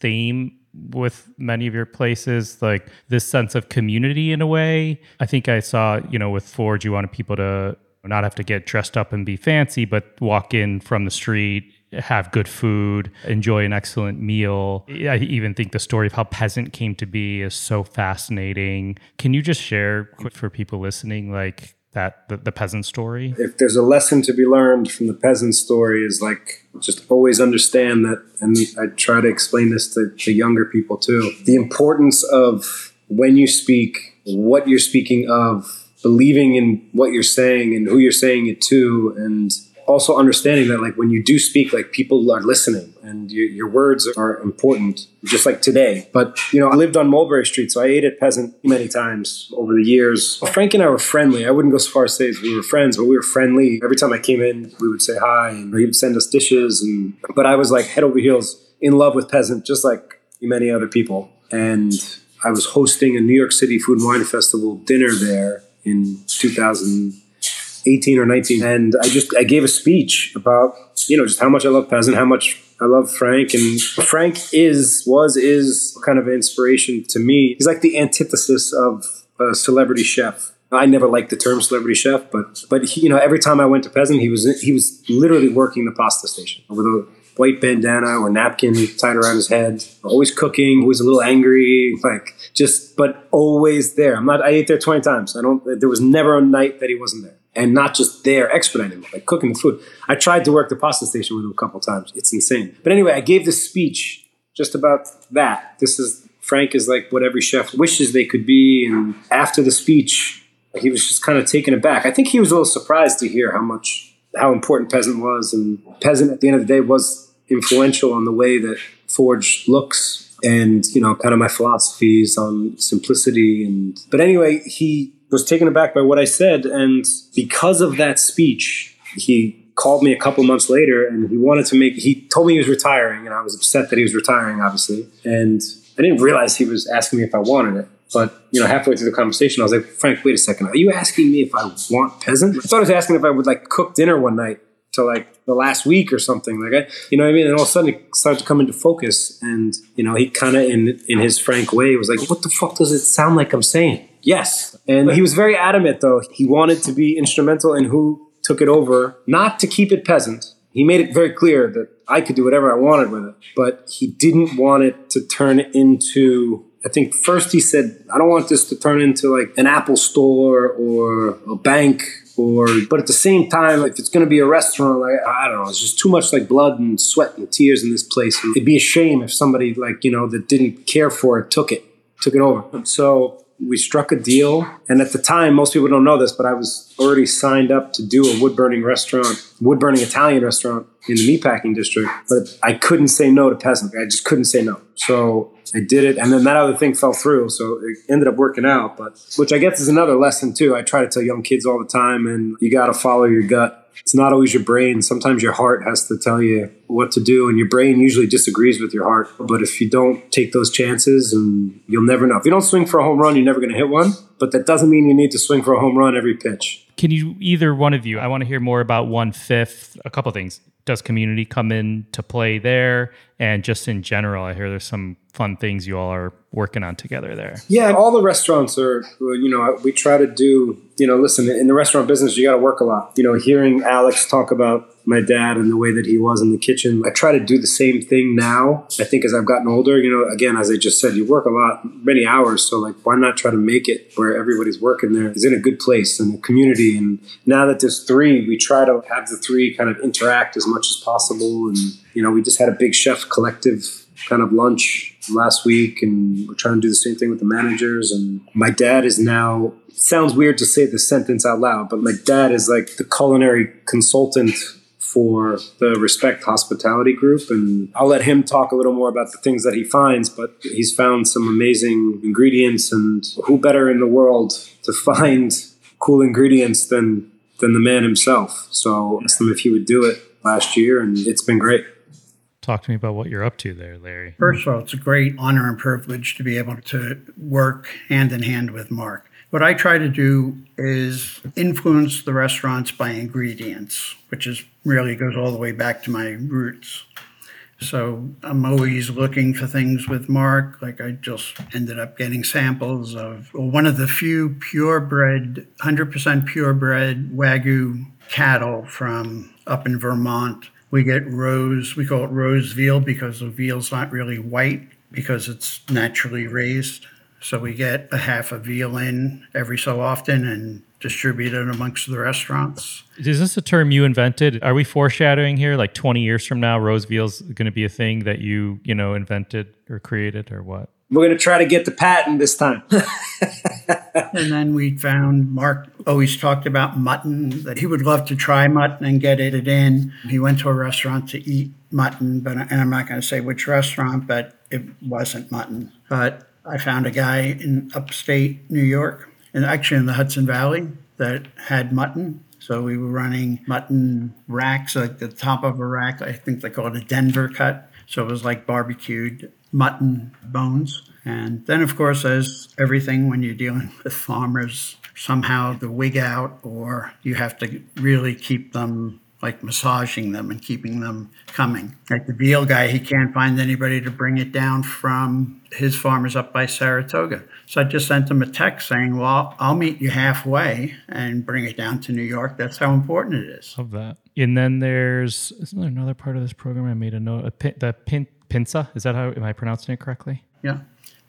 Speaker 1: theme with many of your places, like this sense of community in a way. I think I saw, you know, with Forge, you wanted people to not have to get dressed up and be fancy, but walk in from the street, have good food, enjoy an excellent meal. I even think the story of how Peasant came to be is so fascinating. Can you just share for people listening, like that the, the peasant story?
Speaker 3: If there's a lesson to be learned from the peasant story, is like just always understand that, and I try to explain this to, to younger people too. The importance of when you speak, what you're speaking of, believing in what you're saying and who you're saying it to, and also understanding that like when you do speak like people are listening and you, your words are important just like today. But you know i lived on mulberry street so i ate at peasant many times over the years. Frank and i were friendly. I wouldn't go so far as say we were friends but we were friendly. Every time i came in we would say hi and he would send us dishes and but i was like head over heels in love with peasant just like many other people. And i was hosting a new york city food and wine festival dinner there in 2000 18 or 19 and i just i gave a speech about you know just how much i love peasant how much i love frank and frank is was is kind of an inspiration to me. He's like the antithesis of a celebrity chef. I never liked the term celebrity chef but but he, you know every time i went to peasant he was he was literally working the pasta station with a white bandana or napkin tied around his head always cooking always a little angry like just but always there. I'm not i ate there 20 times. I don't there was never a night that he wasn't there and not just there expediting like cooking the food. I tried to work the pasta station with him a couple times. It's insane. But anyway, I gave this speech just about that. This is Frank is like what every chef wishes they could be. And after the speech, he was just kind of taken aback. I think he was a little surprised to hear how much how important peasant was, and peasant at the end of the day was influential on the way that Forge looks and you know kind of my philosophies on simplicity and but anyway he was taken aback by what I said. And because of that speech, he called me a couple months later and he wanted to make, he told me he was retiring. And I was upset that he was retiring, obviously. And I didn't realize he was asking me if I wanted it. But you know, halfway through the conversation, I was like, "Frank, wait a second. Are you asking me if I want peasant?" I thought he was asking if I would like cook dinner one night to like the last week or something. Like, I, you know what I mean? And all of a sudden, it started to come into focus. And you know, he kind of in in his frank way was like, "What the fuck does it sound like I'm saying?" Yes. And he was very adamant, though. He wanted to be instrumental in who took it over, not to keep it peasant. He made it very clear that I could do whatever I wanted with it, but he didn't want it to turn into. I think first he said, I don't want this to turn into like an Apple store or a bank or but at the same time if it's going to be a restaurant like i don't know it's just too much like blood and sweat and tears in this place it'd be a shame if somebody like you know that didn't care for it took it took it over so we struck a deal. And at the time, most people don't know this, but I was already signed up to do a wood burning restaurant, wood burning Italian restaurant in the meatpacking district. But I couldn't say no to peasant. I just couldn't say no. So I did it. And then that other thing fell through. So it ended up working out. But which I guess is another lesson too. I try to tell young kids all the time, and you got to follow your gut it's not always your brain. Sometimes your heart has to tell you what to do, and your brain usually disagrees with your heart. But if you don't take those chances, and you'll never know. If you don't swing for a home run, you're never going to hit one. But that doesn't mean you need to swing for a home run every pitch.
Speaker 1: Can you either one of you? I want to hear more about one fifth. A couple things. Does community come in to play there? And just in general, I hear there's some fun things you all are working on together there.
Speaker 3: Yeah, all the restaurants are. You know, we try to do. You know, listen, in the restaurant business, you got to work a lot. You know, hearing Alex talk about my dad and the way that he was in the kitchen. I try to do the same thing now. I think as I've gotten older, you know, again, as I just said, you work a lot, many hours. So like, why not try to make it where everybody's working there is in a good place in the community. And now that there's three, we try to have the three kind of interact as much as possible. And, you know, we just had a big chef collective kind of lunch last week and we're trying to do the same thing with the managers and my dad is now sounds weird to say this sentence out loud but my dad is like the culinary consultant for the Respect Hospitality Group. And I'll let him talk a little more about the things that he finds, but he's found some amazing ingredients. And who better in the world to find cool ingredients than, than the man himself? So I asked him if he would do it last year, and it's been great.
Speaker 1: Talk to me about what you're up to there, Larry.
Speaker 2: First of all, it's a great honor and privilege to be able to work hand in hand with Marc. What I try to do is influence the restaurants by ingredients, which is really goes all the way back to my roots. So I'm always looking for things with Marc. Like I just ended up getting samples of one of the few purebred, 100% purebred Wagyu cattle from up in Vermont. We get rose, we call it rose veal because the veal's not really white because it's naturally raised. So we get a half a veal in every so often and distribute it amongst the restaurants.
Speaker 1: Is this a term you invented? Are we foreshadowing here? Like 20 years from now, rose veal's going to be a thing that you, you know, invented or created or what?
Speaker 3: We're going to try to get the patent this time.
Speaker 2: and then we found Marc always talked about mutton, that he would love to try mutton and get it in. He went to a restaurant to eat mutton, but and I'm not going to say which restaurant, but it wasn't mutton. But I found a guy in upstate New York, and actually in the Hudson Valley, that had mutton. So we were running mutton racks, like the top of a rack. I think they call it a Denver cut. So it was like barbecued mutton bones. And then, of course, as everything when you're dealing with farmers, somehow the wig out, or you have to really keep them like massaging them and keeping them coming. Like the veal guy, he can't find anybody to bring it down from his farmers up by Saratoga. So I just sent him a text saying, Well, I'll meet you halfway and bring it down to New York. That's how important it is.
Speaker 1: Love that. And then there's isn't there another part of this program I made a note? A pin, the pin, pinza is that how am I pronouncing it correctly?
Speaker 2: Yeah,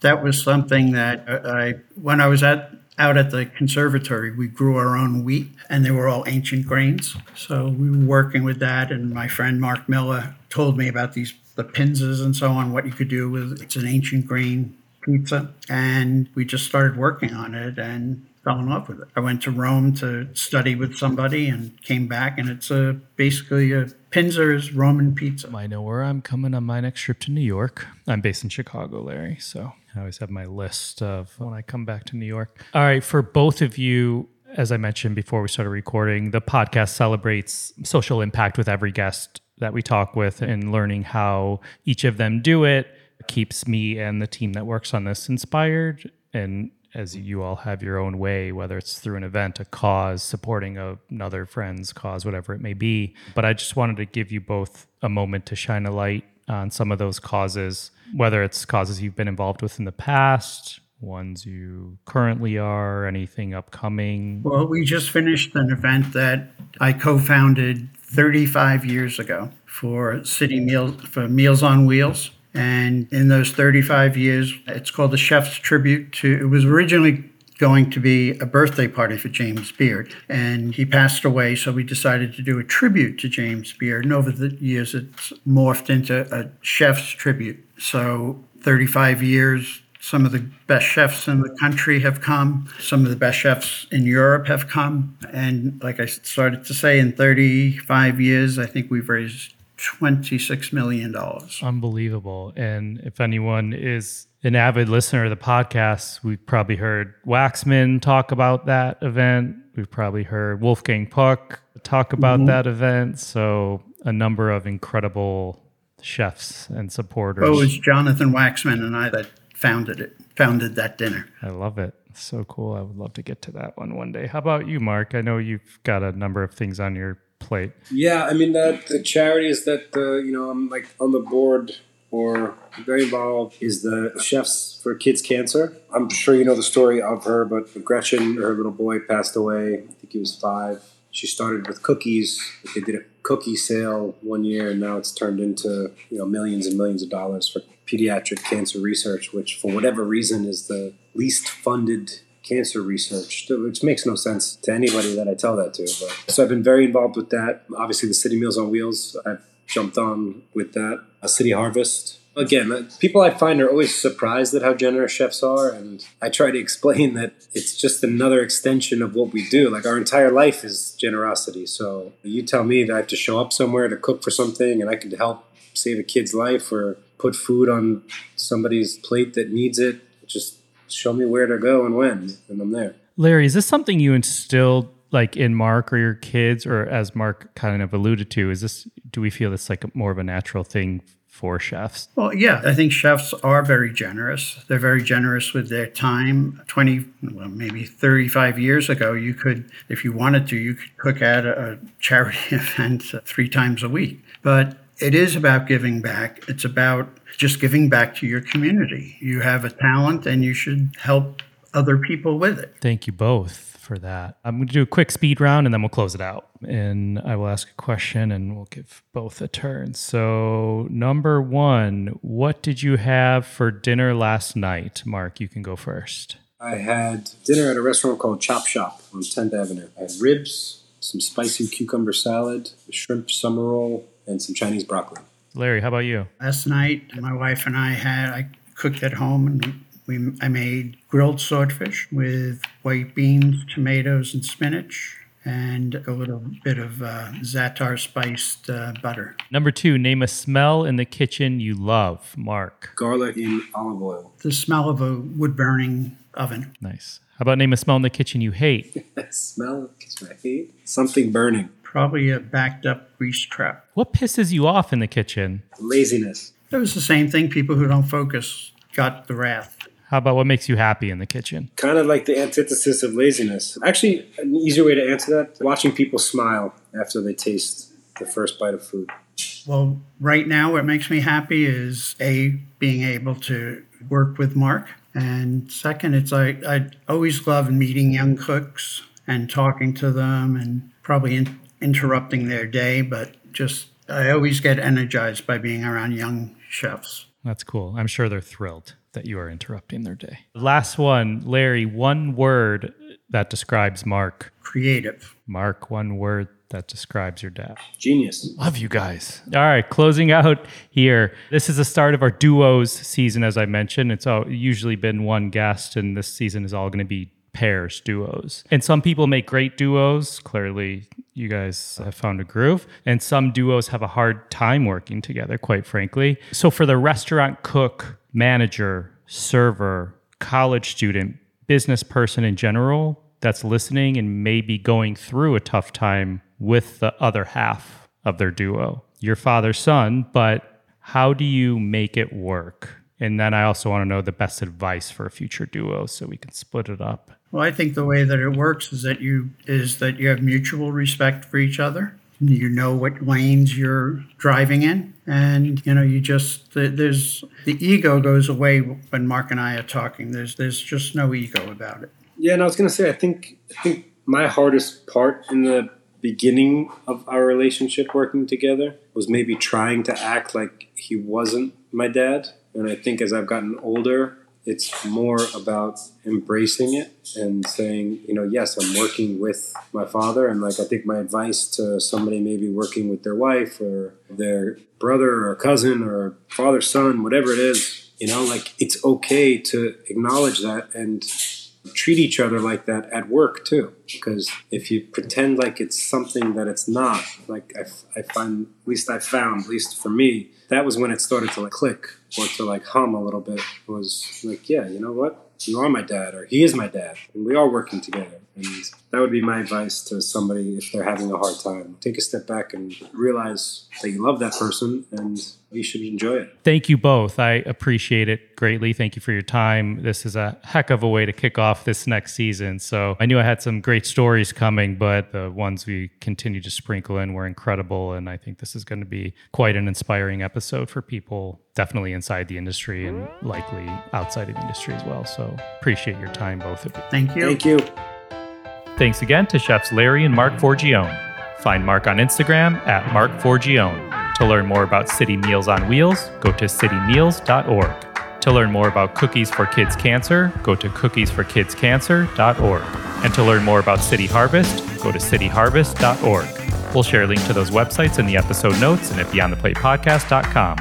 Speaker 2: that was something that I when I was at out at the conservatory, we grew our own wheat, and they were all ancient grains. So we were working with that, and my friend Mark Miller told me about these the pinzas and so on, what you could do with it's an ancient grain pizza, and we just started working on it and fell in love with it. I went to Rome to study with somebody and came back, and it's a basically a Pinzer's Roman pizza.
Speaker 1: I know where I'm coming on my next trip to New York. I'm based in Chicago, Larry, so I always have my list of when I come back to New York. All right, for both of you, as I mentioned before we started recording, the podcast celebrates social impact with every guest that we talk with and learning how each of them do it keeps me and the team that works on this inspired and as you all have your own way, whether it's through an event, a cause, supporting a, another friend's cause, whatever it may be. But I just wanted to give you both a moment to shine a light on some of those causes, whether it's causes you've been involved with in the past, ones you currently are, anything upcoming.
Speaker 2: Well, we just finished an event that I co founded 35 years ago for City Meals, for Meals on Wheels. And in those 35 years, it's called the Chef's Tribute to, it was originally going to be a birthday party for James Beard. And he passed away, so we decided to do a tribute to James Beard. And over the years, it's morphed into a chef's tribute. So 35 years, some of the best chefs in the country have come. Some of the best chefs in Europe have come. And like I started to say, in 35 years, I think we've raised $26 million.
Speaker 1: Unbelievable. And if anyone is an avid listener of the podcast, we've probably heard Waxman talk about that event. We've probably heard Wolfgang Puck talk about mm-hmm. that event. So, a number of incredible chefs and supporters.
Speaker 2: Oh, it was Jonathan Waxman and I that founded it, founded that dinner.
Speaker 1: I love it. So cool. I would love to get to that one one day. How about you, Marc? I know you've got a number of things on your plate?
Speaker 3: Yeah, I mean the the charities that uh, you know I'm like on the board or very involved is the Chefs for Kids Cancer. I'm sure you know the story of her, but Gretchen, her little boy, passed away. I think he was five. She started with cookies. They did a cookie sale one year, and now it's turned into you know millions and millions of dollars for pediatric cancer research, which for whatever reason is the least funded cancer research, which makes no sense to anybody that I tell that to. But, so I've been very involved with that. Obviously, the City Meals on Wheels, I've jumped on with that. A City Harvest. Again, uh, people I find are always surprised at how generous chefs are, and I try to explain that it's just another extension of what we do. Like our entire life is generosity. So you tell me that I have to show up somewhere to cook for something, and I can help save a kid's life or put food on somebody's plate that needs it. Just show me where to go and when, and I'm there.
Speaker 1: Larry, is this something you instilled like in Marc or your kids, or as Marc kind of alluded to? Is this do we feel this like more of a natural thing for chefs?
Speaker 2: Well, yeah, I think chefs are very generous. They're very generous with their time. 20, well, maybe 35 years ago, you could, if you wanted to, you could cook at a charity event three times a week. But it is about giving back. It's about just giving back to your community. You have a talent and you should help other people with it.
Speaker 1: Thank you both for that. I'm going to do a quick speed round and then we'll close it out. And I will ask a question and we'll give both a turn. So, number one, what did you have for dinner last night? Marc, you can go first.
Speaker 3: I had dinner at a restaurant called Chop Shop on 10th Avenue. I had ribs, some spicy cucumber salad, a shrimp summer roll, and some Chinese broccoli.
Speaker 1: Larry, how about you?
Speaker 2: Last night, my wife and I had, I cooked at home and we, I made grilled swordfish with white beans, tomatoes, and spinach, and a little bit of uh, za'atar spiced uh, butter.
Speaker 1: Number two, name a smell in the kitchen you love. Marc.
Speaker 3: Garlic in olive oil.
Speaker 2: The smell of a wood burning oven.
Speaker 1: Nice. How about name a smell in the kitchen you hate?
Speaker 3: Smell kitchen I hate. Something burning.
Speaker 2: Probably a backed up grease trap.
Speaker 1: What pisses you off in the kitchen?
Speaker 3: Laziness.
Speaker 2: It was the same thing. People who don't focus got the wrath.
Speaker 1: How about what makes you happy in the kitchen?
Speaker 3: Kind of like the antithesis of laziness. Actually, an easier way to answer that: watching people smile after they taste the first bite of food.
Speaker 2: Well, right now, what makes me happy is A, being able to work with Marc. And second, it's I, I always love meeting young cooks and talking to them and probably in, interrupting their day, but just I always get energized by being around young chefs.
Speaker 1: That's cool. I'm sure they're thrilled that you are interrupting their day. Last one, Larry, one word that describes Marc.
Speaker 2: Creative.
Speaker 1: Marc, one word that describes your dad.
Speaker 3: Genius.
Speaker 1: Love you guys. All right, closing out here. This is the start of our duos season, as I mentioned. It's all, usually been one guest, and this season is all going to be pairs, duos. And some people make great duos. Clearly, you guys have found a groove. And some duos have a hard time working together, quite frankly. So, for the restaurant cook, manager, server, college student, business person in general that's listening and maybe going through a tough time with the other half of their duo, your father son, but how do you make it work? And then I also want to know the best advice for a future duo so we can split it up.
Speaker 2: Well, I think the way that it works is that you is that you have mutual respect for each other. You know what lanes you're driving in, and you know you just there's the ego goes away when Marc and I are talking. There's there's just no ego about it.
Speaker 3: Yeah, and I was gonna say I think I think my hardest part in the beginning of our relationship working together was maybe trying to act like he wasn't my dad. And I think as I've gotten older, it's more about embracing it and saying, you know, yes, I'm working with my father. And like, I think my advice to somebody maybe working with their wife or their brother or cousin or father, son, whatever it is, you know, like it's okay to acknowledge that and treat each other like that at work too. Because if you pretend like it's something that it's not, like I, I find, at least I found, at least for me, that was when it started to like click or to like hum a little bit. Was like, yeah, you know what? You are my dad, or he is my dad, and we are working together. And that would be my advice to somebody if they're having a hard time. Take a step back and realize that you love that person and you should enjoy it.
Speaker 1: Thank you both. I appreciate it greatly. Thank you for your time. This is a heck of a way to kick off this next season. So I knew I had some great stories coming, but the ones we continue to sprinkle in were incredible. And I think this is going to be quite an inspiring episode for people, definitely inside the industry and likely outside of the industry as well. So appreciate your time, both of you.
Speaker 2: Thank you.
Speaker 3: Thank you.
Speaker 1: Thanks again to chefs Larry and Marc Forgione. Find Marc on Instagram at Marc Forgione. To learn more about City Meals on Wheels, go to citymeals.org. To learn more about Cookies for Kids Cancer, go to cookiesforkidscancer.org. And to learn more about City Harvest, go to cityharvest.org. We'll share a link to those websites in the episode notes and at beyondtheplatepodcast.com.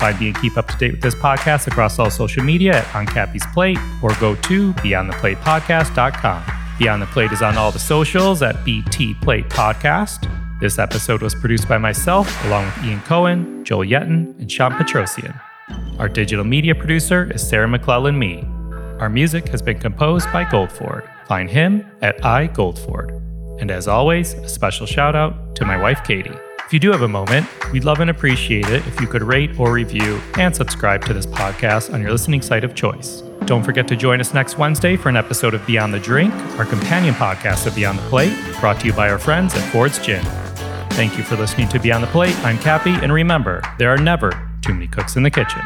Speaker 1: Find me and keep up to date with this podcast across all social media at On Kappy's Plate or go to beyondtheplatepodcast.com. Beyond the Plate is on all the socials at BT Plate Podcast. This episode was produced by myself, along with Ian Cohen, Joel Yetton, and Sean Petrosian. Our digital media producer is Sarah McClellan Me. Our music has been composed by Goldford. Find him at iGoldford. And as always, a special shout out to my wife Katie. If you do have a moment, we'd love and appreciate it if you could rate or review and subscribe to this podcast on your listening site of choice. Don't forget to join us next Wednesday for an episode of Beyond the Drink, our companion podcast of Beyond the Plate, brought to you by our friends at Ford's Gin. Thank you for listening to Beyond the Plate. I'm Kappy, and remember, there are never too many cooks in the kitchen.